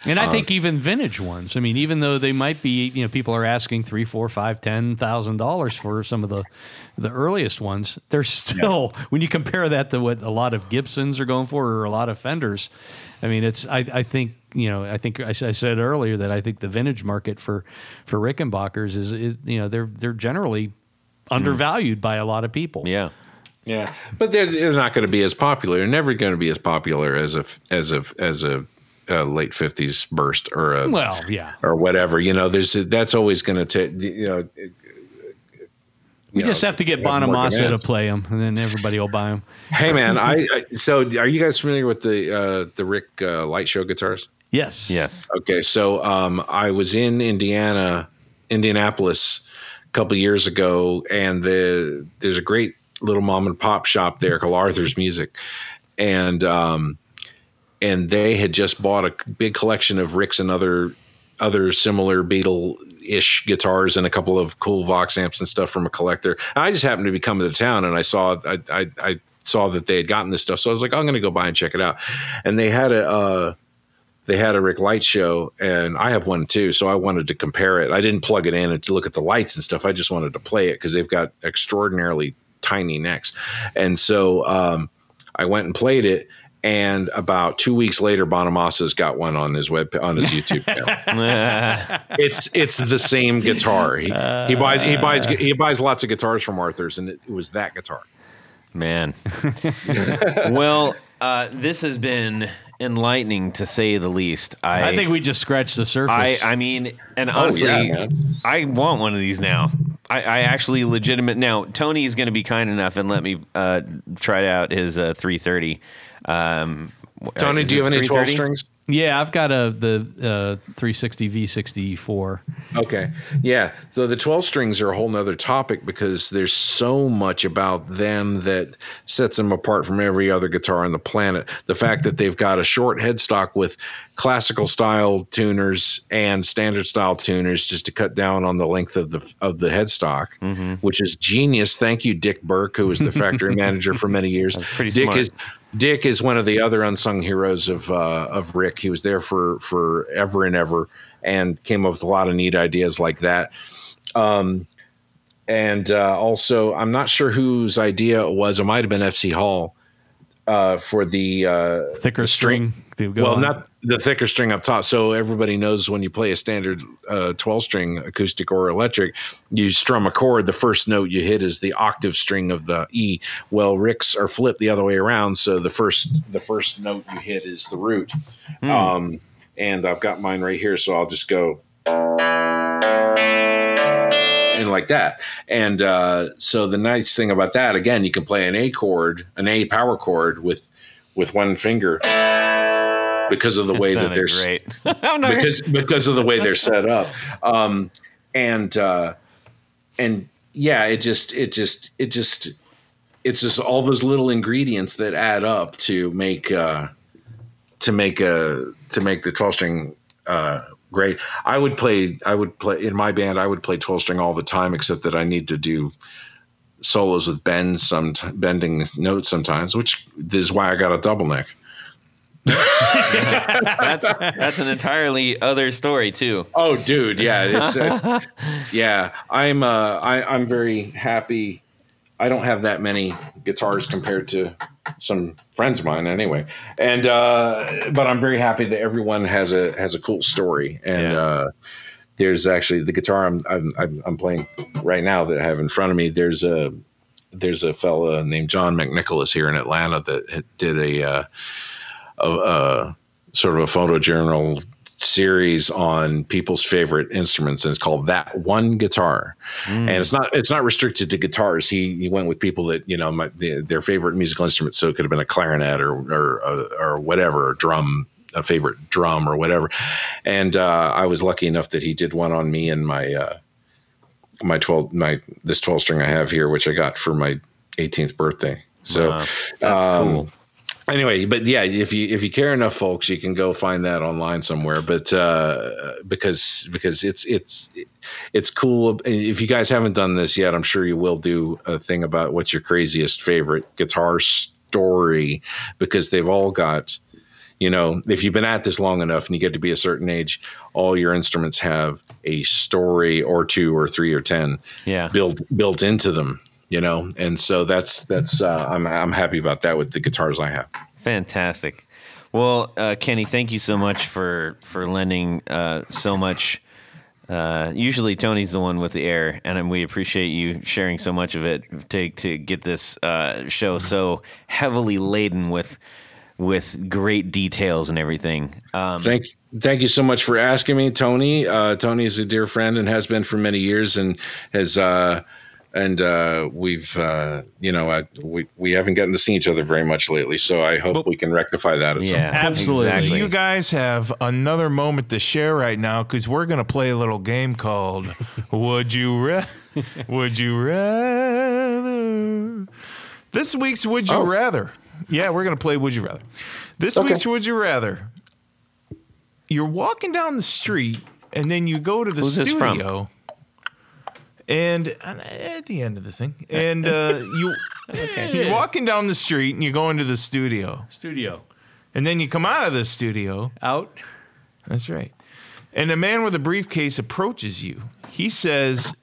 And I uh, think even vintage ones. I mean, even though they might be, you know, people are asking three, four, five, ten thousand dollars for some of the the earliest ones. They're still when you compare that to what a lot of Gibsons are going for or a lot of Fenders. I mean, it's I, I think you know I think I said earlier that I think the vintage market for for Rickenbackers is is you know they're they're generally hmm. undervalued by a lot of people. Yeah. Yeah, but they're, they're not going to be as popular. They're never going to be as popular as a as a as a, a late fifties burst or a Well, yeah. or whatever. You know, there's that's always going to take. You know, We you just know, have to get Bonamassa to play them, and then everybody will buy them. Hey man, I, I so are you guys familiar with the uh, the Rick uh, Light Show guitars? Yes. Yes. Okay, so um, I was in Indiana, Indianapolis, a couple years ago, and the there's a great little mom and pop shop there called Arthur's Music, and um, and they had just bought a big collection of Ricks and other other similar Beatle ish guitars and a couple of cool Vox amps and stuff from a collector. And I just happened to be coming to town and I saw I I, I saw that they had gotten this stuff, so I was like, I'm going to go by and check it out. And they had a uh, they had a Rick Light show, and I have one too. So I wanted to compare it. I didn't plug it in and to look at the lights and stuff. I just wanted to play it because they've got extraordinarily tiny necks. And so um, I went and played it. And about two weeks later, Bonamassa's got one on his web on his YouTube channel. it's it's the same guitar. He, he buys he buys he buys lots of guitars from Arthur's, and it, it was that guitar. Man. well, uh, this has been enlightening to say the least. I, I think we just scratched the surface. I mean, and honestly, Oh, yeah. I want one of these now. I, I actually legitimate now. Tony is going to be kind enough and let me uh, try out his uh, 330. Um, Tony, do you have any twelve strings? yeah, I've got a the uh, 360 V64. Okay. Yeah. So the 12 strings are a whole nother topic because there's so much about them that sets them apart from every other guitar on the planet. The fact that they've got a short headstock with classical style tuners and standard style tuners just to cut down on the length of the of the headstock, which is genius. Thank you, Dick Burke, who was the factory manager for many years. pretty Dick smart. is Dick is one of the other unsung heroes of uh, of Rick. He was there for for ever and ever, and came up with a lot of neat ideas like that. Um, and uh, also, I'm not sure whose idea it was. It might have been FC Hall uh, for the uh, Thicker the string. Well, on. not the thicker string up top. So everybody knows when you play a standard uh, 12 string acoustic or electric, you strum a chord. The first note you hit is the octave string of the E. Well, Ricks are flipped the other way around. So the first the first note you hit is the root. Um, and I've got mine right here. So I'll just go and like that. And uh, so the nice thing about that, again, you can play an A chord, an A power chord with with one finger because of the way that they're great. Because because of the way they're set up. Um, and uh, and yeah, it just it just it just it's just all those little ingredients that add up to make uh, to make a to make the twelve string uh, great. I would play I would play in my band. I would play twelve string all the time, except that I need to do solos with bends some bending notes sometimes, which is why I got a double neck. That's that's an entirely other story too. Oh, dude, yeah, it's uh, yeah. I'm uh, I, I'm very happy. I don't have that many guitars compared to some friends of mine, anyway. And uh, but I'm very happy that everyone has a has a cool story. And Yeah. uh, there's actually the guitar I'm, I'm I'm I'm playing right now that I have in front of me. There's a there's a fella named John McNicholas here in Atlanta that did a, uh, a, a sort of a photojournal series on people's favorite instruments, and it's called "That One Guitar." And it's not it's not restricted to guitars. He he went with people that you know my, the, their favorite musical instrument, so it could have been a clarinet or or uh, or whatever, a drum, a favorite drum or whatever. And uh, I was lucky enough that he did one on me and my. Uh, my 12 my this 12 string I have here which I got for my 18th birthday. So Wow, that's um, cool. Anyway, but yeah, if you if you care enough folks, you can go find that online somewhere but uh because because it's it's it's cool if you guys haven't done this yet, I'm sure you will do a thing about what's your craziest favorite guitar story because they've all got you know, if you've been at this long enough and you get to be a certain age, all your instruments have a story or two or three or ten Yeah. built built into them. You know, and so that's that's uh, I'm I'm happy about that with the guitars I have. Fantastic. Well, uh, Kenny, thank you so much for for lending uh, so much. Uh, usually Tony's the one with the air, and we appreciate you sharing so much of it to to get this uh, show so heavily laden with with great details and everything. Um, Thank thank you so much for asking me, Tony. Uh, Tony is a dear friend and has been for many years, and has uh, and uh, we've uh, you know I, we we haven't gotten to see each other very much lately. So I hope we can rectify that. At some yeah, point. Absolutely. exactly. You guys have another moment to share right now because we're gonna play a little game called "Would You Ra- Would You Rather." This week's "Would You Oh. Rather." Yeah, we're gonna play "Would You Rather." This Okay. week's "Would You Rather." You're walking down the street and then you go to the Who's this from? studio. And uh, at the end of the thing, and uh, you you're walking down the street and you go into the studio, Studio and then you come out of the studio. out. That's right. And a man with a briefcase approaches you. He says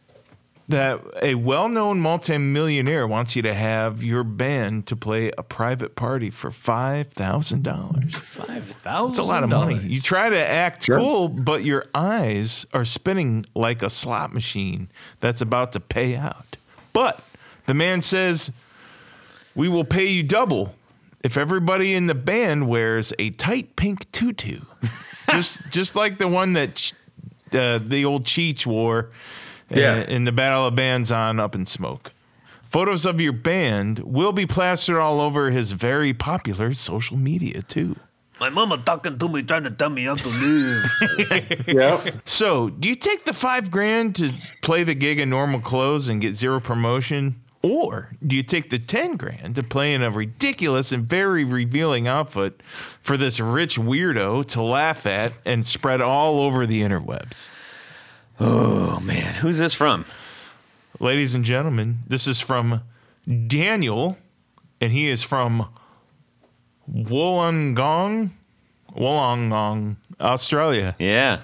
that a well known multimillionaire wants you to have your band to play a private party for $5,000. Five thousand. That's a lot of money. You try to act cool, but your eyes are spinning like a slot machine that's about to pay out. But the man says, We will pay you double if everybody in the band wears a tight pink tutu. just just like the one that uh, the old Cheech wore Yeah. in the Battle of Bands on Up in Smoke. Photos of your band will be plastered all over his very popular social media too. My mama talking to me, trying to tell me how to live. Yeah. So, do you take the five grand to play the gig in normal clothes and get zero promotion? Or do you take the 10 grand to play in a ridiculous and very revealing outfit for this rich weirdo to laugh at and spread all over the interwebs? Oh man, who's this from? Ladies and gentlemen, this is from Daniel, and he is from Wollongong, Wollongong, Australia. Yeah,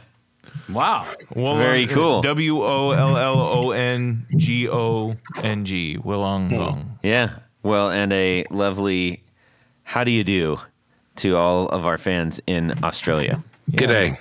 Wow. Wollong- Very cool. W O L L O N G O N G. Wollongong. yeah. Well, and a lovely how do you do to all of our fans in Australia. G'day.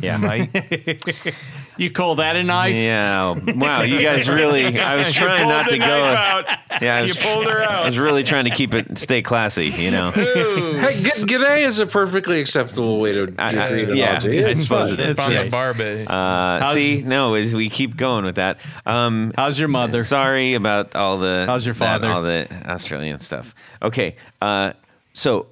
Yeah. Mate. You call that a knife? Yeah. Wow. You guys really. I was trying not to go. out. Yeah. I You was, pulled her out. I was really trying to keep it stay classy. You know. Hey, g- g'day is a perfectly acceptable way to, to I- I- greet an yeah, Aussie. I It's suppose fun. it is. on Yeah. the Barbie. Uh, see, no, as we keep going with that. Um, How's your mother? Sorry about all the. How's your that- father? all the Australian stuff. Okay. Uh, so.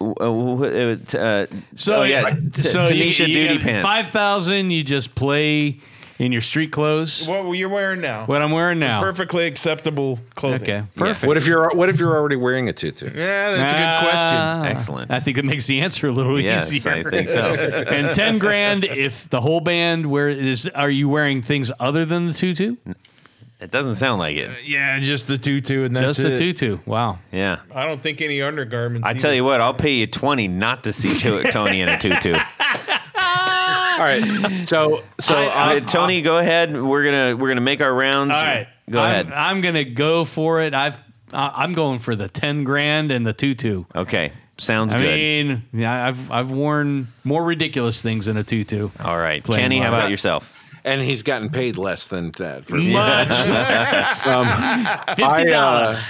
Uh, uh, uh, So oh, yeah, t- so you- Tanisha you Duty Pants. Five thousand. You just play in your street clothes. what you're wearing now? What I'm wearing now. Perfectly acceptable clothing. Okay. Perfect. What if you're What if you're already wearing a tutu? Yeah, that's a good question. Ah, Excellent. I think it makes the answer a little Yes, easier. I think so. and ten grand if the whole band where is are you wearing things other than the tutu? It doesn't sound like it. Yeah, just the tutu, and that's Just the it. tutu. Wow. Yeah. I don't think any undergarments. I tell you what, I'll pay you twenty not to see to- Tony in a tutu. All right. So so Uh, uh, Tony, go ahead. We're gonna we're gonna make our rounds. All right. Go I'm, ahead. I'm gonna go for it. I've I- I'm going for the ten grand and the tutu. Okay. Sounds good. I good. mean, yeah, I've I've worn more ridiculous things than a tutu. All right. Playing Kenny, how live. about yourself? And he's gotten paid less than that for Much. Fifty I, dollars. uh,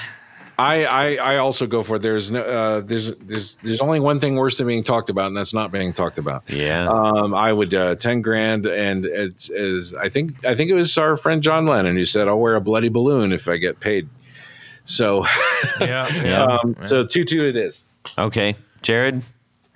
I, I I also go for it. There's no uh, there's there's there's only one thing worse than being talked about, and that's not being talked about. Yeah. Um, I would uh, ten grand, and it's is I think I think it was our friend John Lennon who said I'll wear a bloody balloon if I get paid. So Yeah, yeah, um, so two two it is. Okay, Jared.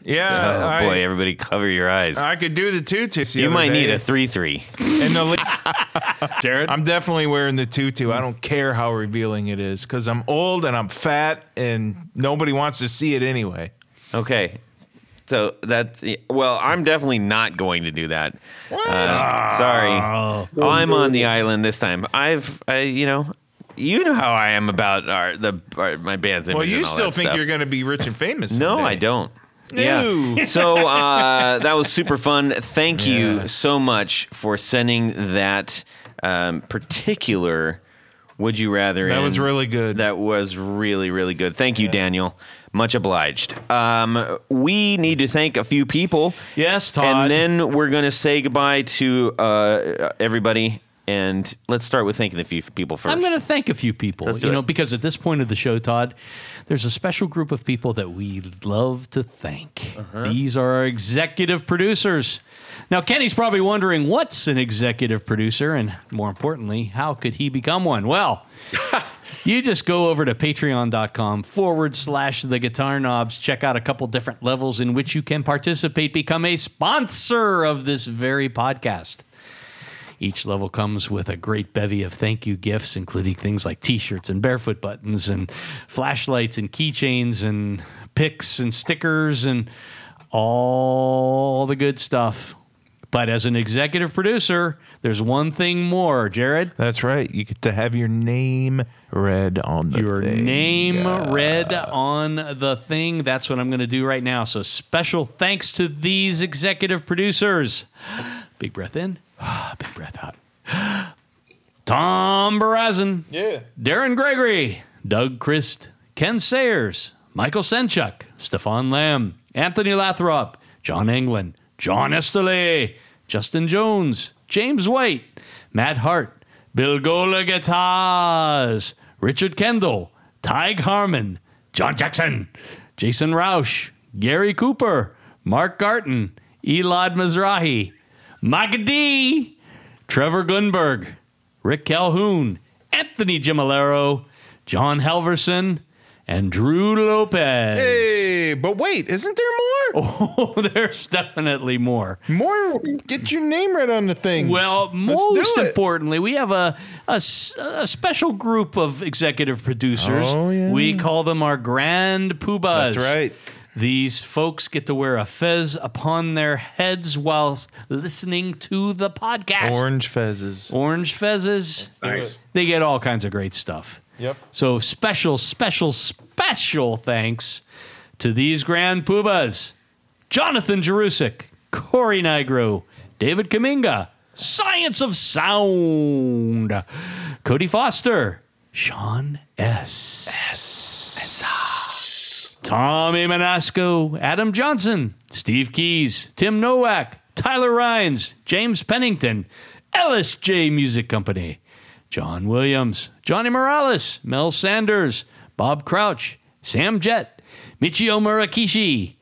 Yeah. Oh I, boy, everybody, cover your eyes. I could do the tutu. the you other might need a three-three. And the least, Jared. I'm definitely wearing the tutu. I don't care how revealing it is because I'm old and I'm fat and nobody wants to see it anyway. Okay. So that's well, I'm definitely not going to do that. Uh, sorry, I'm on the island this time. I've, I, you know, you know how I am about our the our, my band's image. Well, you all still that think stuff. you're going to be rich and famous? No, someday. I don't. Yeah. So uh, that was super fun. Thank Yeah. you so much for sending that um, particular. Would you rather? That in. was really good. That was really really good. Thank you, Daniel. Much obliged. Um, we need to thank a few people. yes, Todd. And then we're going to say goodbye to uh, everybody. And let's start with thanking a few people 1st I'm going to thank a few people, you know, because at this point of the show, Todd, there's a special group of people that we love to thank. Uh-huh. These are our executive producers. Now, Kenny's probably wondering what's an executive producer, and more importantly, how could he become one? Well, you just go over to patreon.com forward slash the guitar knobs, check out a couple different levels in which you can participate, become a sponsor of this very podcast. Each level comes with a great bevy of thank you gifts, including things like t shirts and barefoot buttons and flashlights and keychains and picks and stickers and all the good stuff. But as an executive producer, there's one thing more, Jared. That's right. You get to have your name read on the Your thing. name read on the thing. That's what I'm going to do right now. So special thanks to these executive producers. Big breath in, Ah, big breath out. Tom Barazin. Yeah. Darren Gregory, Doug Christ, Ken Sayers, Michael Senchuk, Stefan Lamb, Anthony Lathrop, John England, John Esterle, Justin Jones, James White, Matt Hart, Bill Gola Guitars, Richard Kendall, Tig Harmon, John Jackson, Jason Roush, Gary Cooper, Mark Garton, Elad Mizrahi, Micah D, Trevor Gunberg, Rick Calhoun, Anthony Gemolero, John Halverson, and Drew Lopez. Hey, but wait, isn't there more? Oh, there's definitely more. More. Get your name right on the thing. Well, most importantly, we have a a special group of executive producers. Oh, yeah. We call them our Grand Poobahs. That's right. These folks get to wear a fez upon their heads while listening to the podcast. Orange fezzes. Orange fezzes. Nice. They get all kinds of great stuff. Yep. So special, special, special thanks to these grand poobahs. Jonathan Jerusik, Corey Nigro, David Kaminga, Science of Sound, Cody Foster, Sean S. S. Tommy Manasco, Adam Johnson, Steve Keys, Tim Nowak, Tyler Rhines, James Pennington, LSJ Music Company, John Williams, Johnny Morales, Mel Sanders, Bob Crouch, Sam Jett, Michio Murakishi,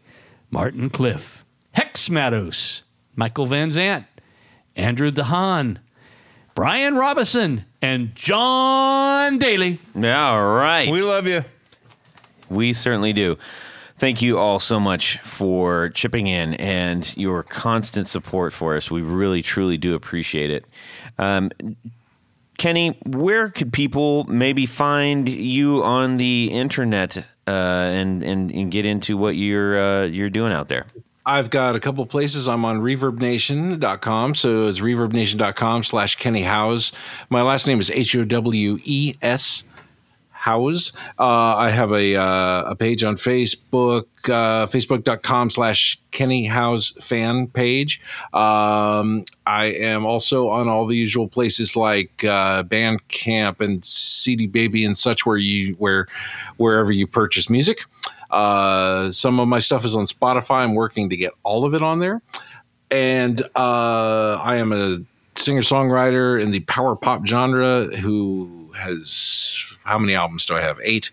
Martin Cliff, Hex Matos, Michael Van Zant, Andrew DeHaan, Brian Robison, and John Daly. All right. We love you. We certainly do. Thank you all so much for chipping in and your constant support for us. We really, truly do appreciate it. Um, Kenny, where could people maybe find you on the internet uh, and, and and get into what you're uh, you're doing out there? I've got a couple places. I'm on reverbnation.com. So it's reverbnation.com slash Kenny Howes. My last name is H O W E S Howes. Uh, I have a, uh, a page on Facebook, uh, facebook.com slash Kenny Howes fan page. Um, I am also on all the usual places like uh, Bandcamp and CD Baby and such where you where wherever you purchase music. Uh, some of my stuff is on Spotify. I'm working to get all of it on there. And uh, I am a singer songwriter in the power pop genre who has how many albums do I have? Eight.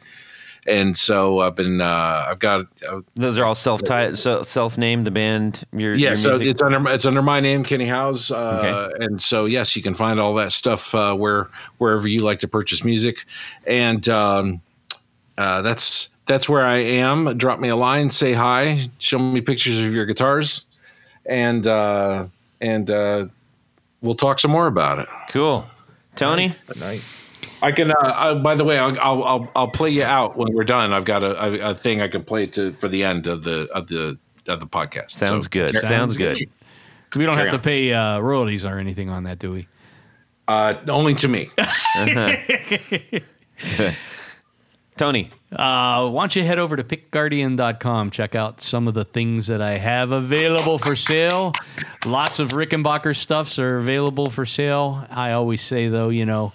And so I've been uh, I've got uh, Those are all self titled so self named. The band. Your yeah, your so music? it's under it's under my name, Kenny Howes, uh, and so yes, you can find all that stuff uh, where wherever you like to purchase music, and um, uh, that's that's where I am. Drop me a line, say hi, show me pictures of your guitars, and uh, and uh, we'll talk some more about it. cool. Tony, Nice. I can. Uh, uh, by the way, I'll, I'll I'll I'll play you out when we're done. I've got a, a, a thing I can play to for the end of the of the of the podcast. sounds So- good. Sounds good. We don't Carry have to pay uh, royalties or anything on that, do we? Uh, only to me. Tony, Uh, why don't you head over to pickguardian.com, check out some of the things that I have available for sale. Lots of Rickenbacker stuffs are available for sale. I always say, though, you know,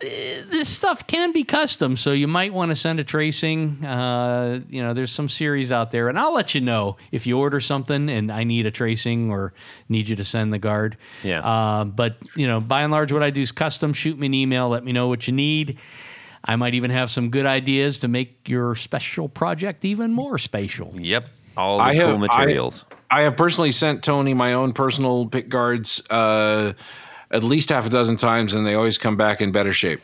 this stuff can be custom, so you might want to send a tracing. Uh, you know, there's some series out there, and I'll let you know if you order something and I need a tracing or need you to send the guard. Yeah. Uh, but you know, by and large, what I do is custom. Shoot me an email. Let me know what you need. I might even have some good ideas to make your special project even more spatial. yep, all the I cool have- materials. I have personally sent Tony my own personal pick guards uh, at least half a dozen times, and they always come back in better shape.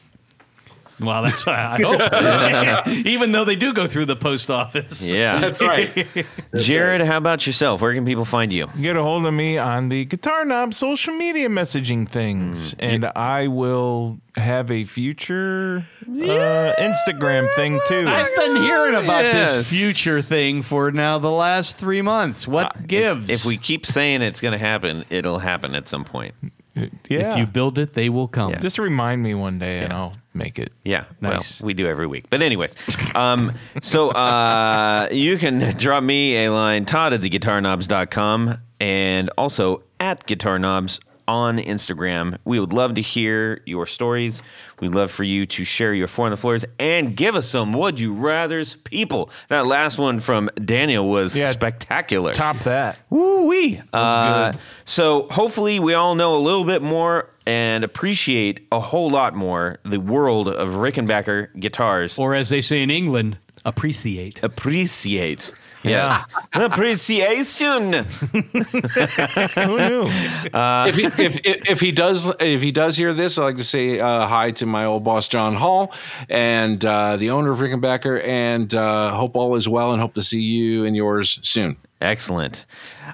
Well, that's what I hope. even though they do go through the post office. yeah, That's right. Jared, how about yourself? Where can people find you? Get a hold of me on the Guitar Knob social media messaging things, and I will have a future uh, Instagram thing too. I've been hearing about Yes. this future thing for now the last three months. What gives? If we keep saying it's going to happen, it'll happen at some point. Yeah. if you build it, they will come. Yeah. just remind me one day, and I'll make it. Yeah, Nice. well, we do every week. But anyways, um, so uh, you can drop me a line, Todd at theguitarknobs.com, and also at Guitar Knobs on Instagram. We would love to hear your stories. We'd love for you to share your four on the floors and give us some would you rather's people. That last one from Daniel was Yeah. spectacular. Top that. Woo wee. Uh, so hopefully we all know a little bit more and appreciate a whole lot more the world of Rickenbacker guitars. Or as they say in England, appreciate. appreciate. Yes. Appreciation. Who knew? if, he, if, if if he does if he does hear this, I'd like to say uh, hi to my old boss John Hall and uh, the owner of Rickenbacker, and uh, hope all is well, and hope to see you and yours soon. Excellent.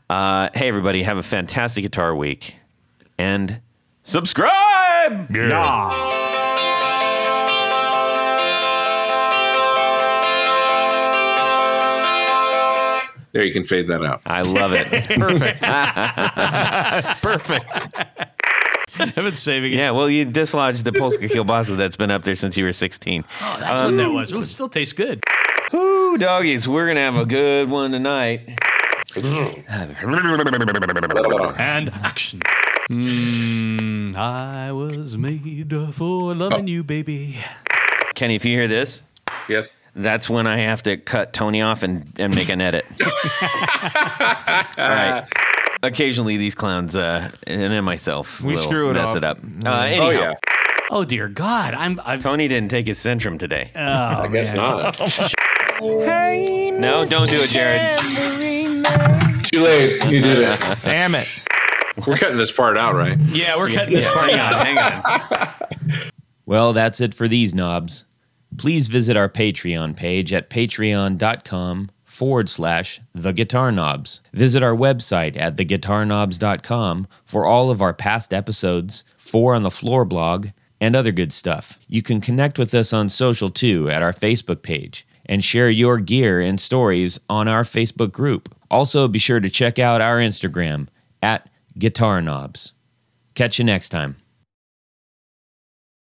Uh, hey, everybody, have a fantastic guitar week and subscribe. There, you can fade that out. I love it. It's perfect. Perfect. I've been saving it. yeah, well, you dislodged the Polska kielbasa that's been up there since you were 16. Oh, that's what that was. Oh, it still tastes good. Woo, doggies, we're going to have a good one tonight. And action. Mm, I was made for loving you, baby. Kenny, if you hear this, Yes. That's when I have to cut Tony off and, and make an edit. All right. Occasionally, these clowns uh, and then myself We will screw it mess up. it up. Uh, anyhow, Oh yeah. Oh dear God, I'm. I'm Tony didn't take his Centrum today. oh, I guess not. hey, no, don't do it, Jared. Too late. You did it. Damn it. We're cutting this part out, right? Yeah, we're cutting this part out. hang on. Well, that's it for these knobs. Please visit our Patreon page at patreon.com forward slash the guitar knobs. Visit our website at theguitarknobs.com for all of our past episodes, four on the floor blog, and other good stuff. You can connect with us on social too at our Facebook page and share your gear and stories on our Facebook group. Also, be sure to check out our Instagram at guitar knobs. Catch you next time.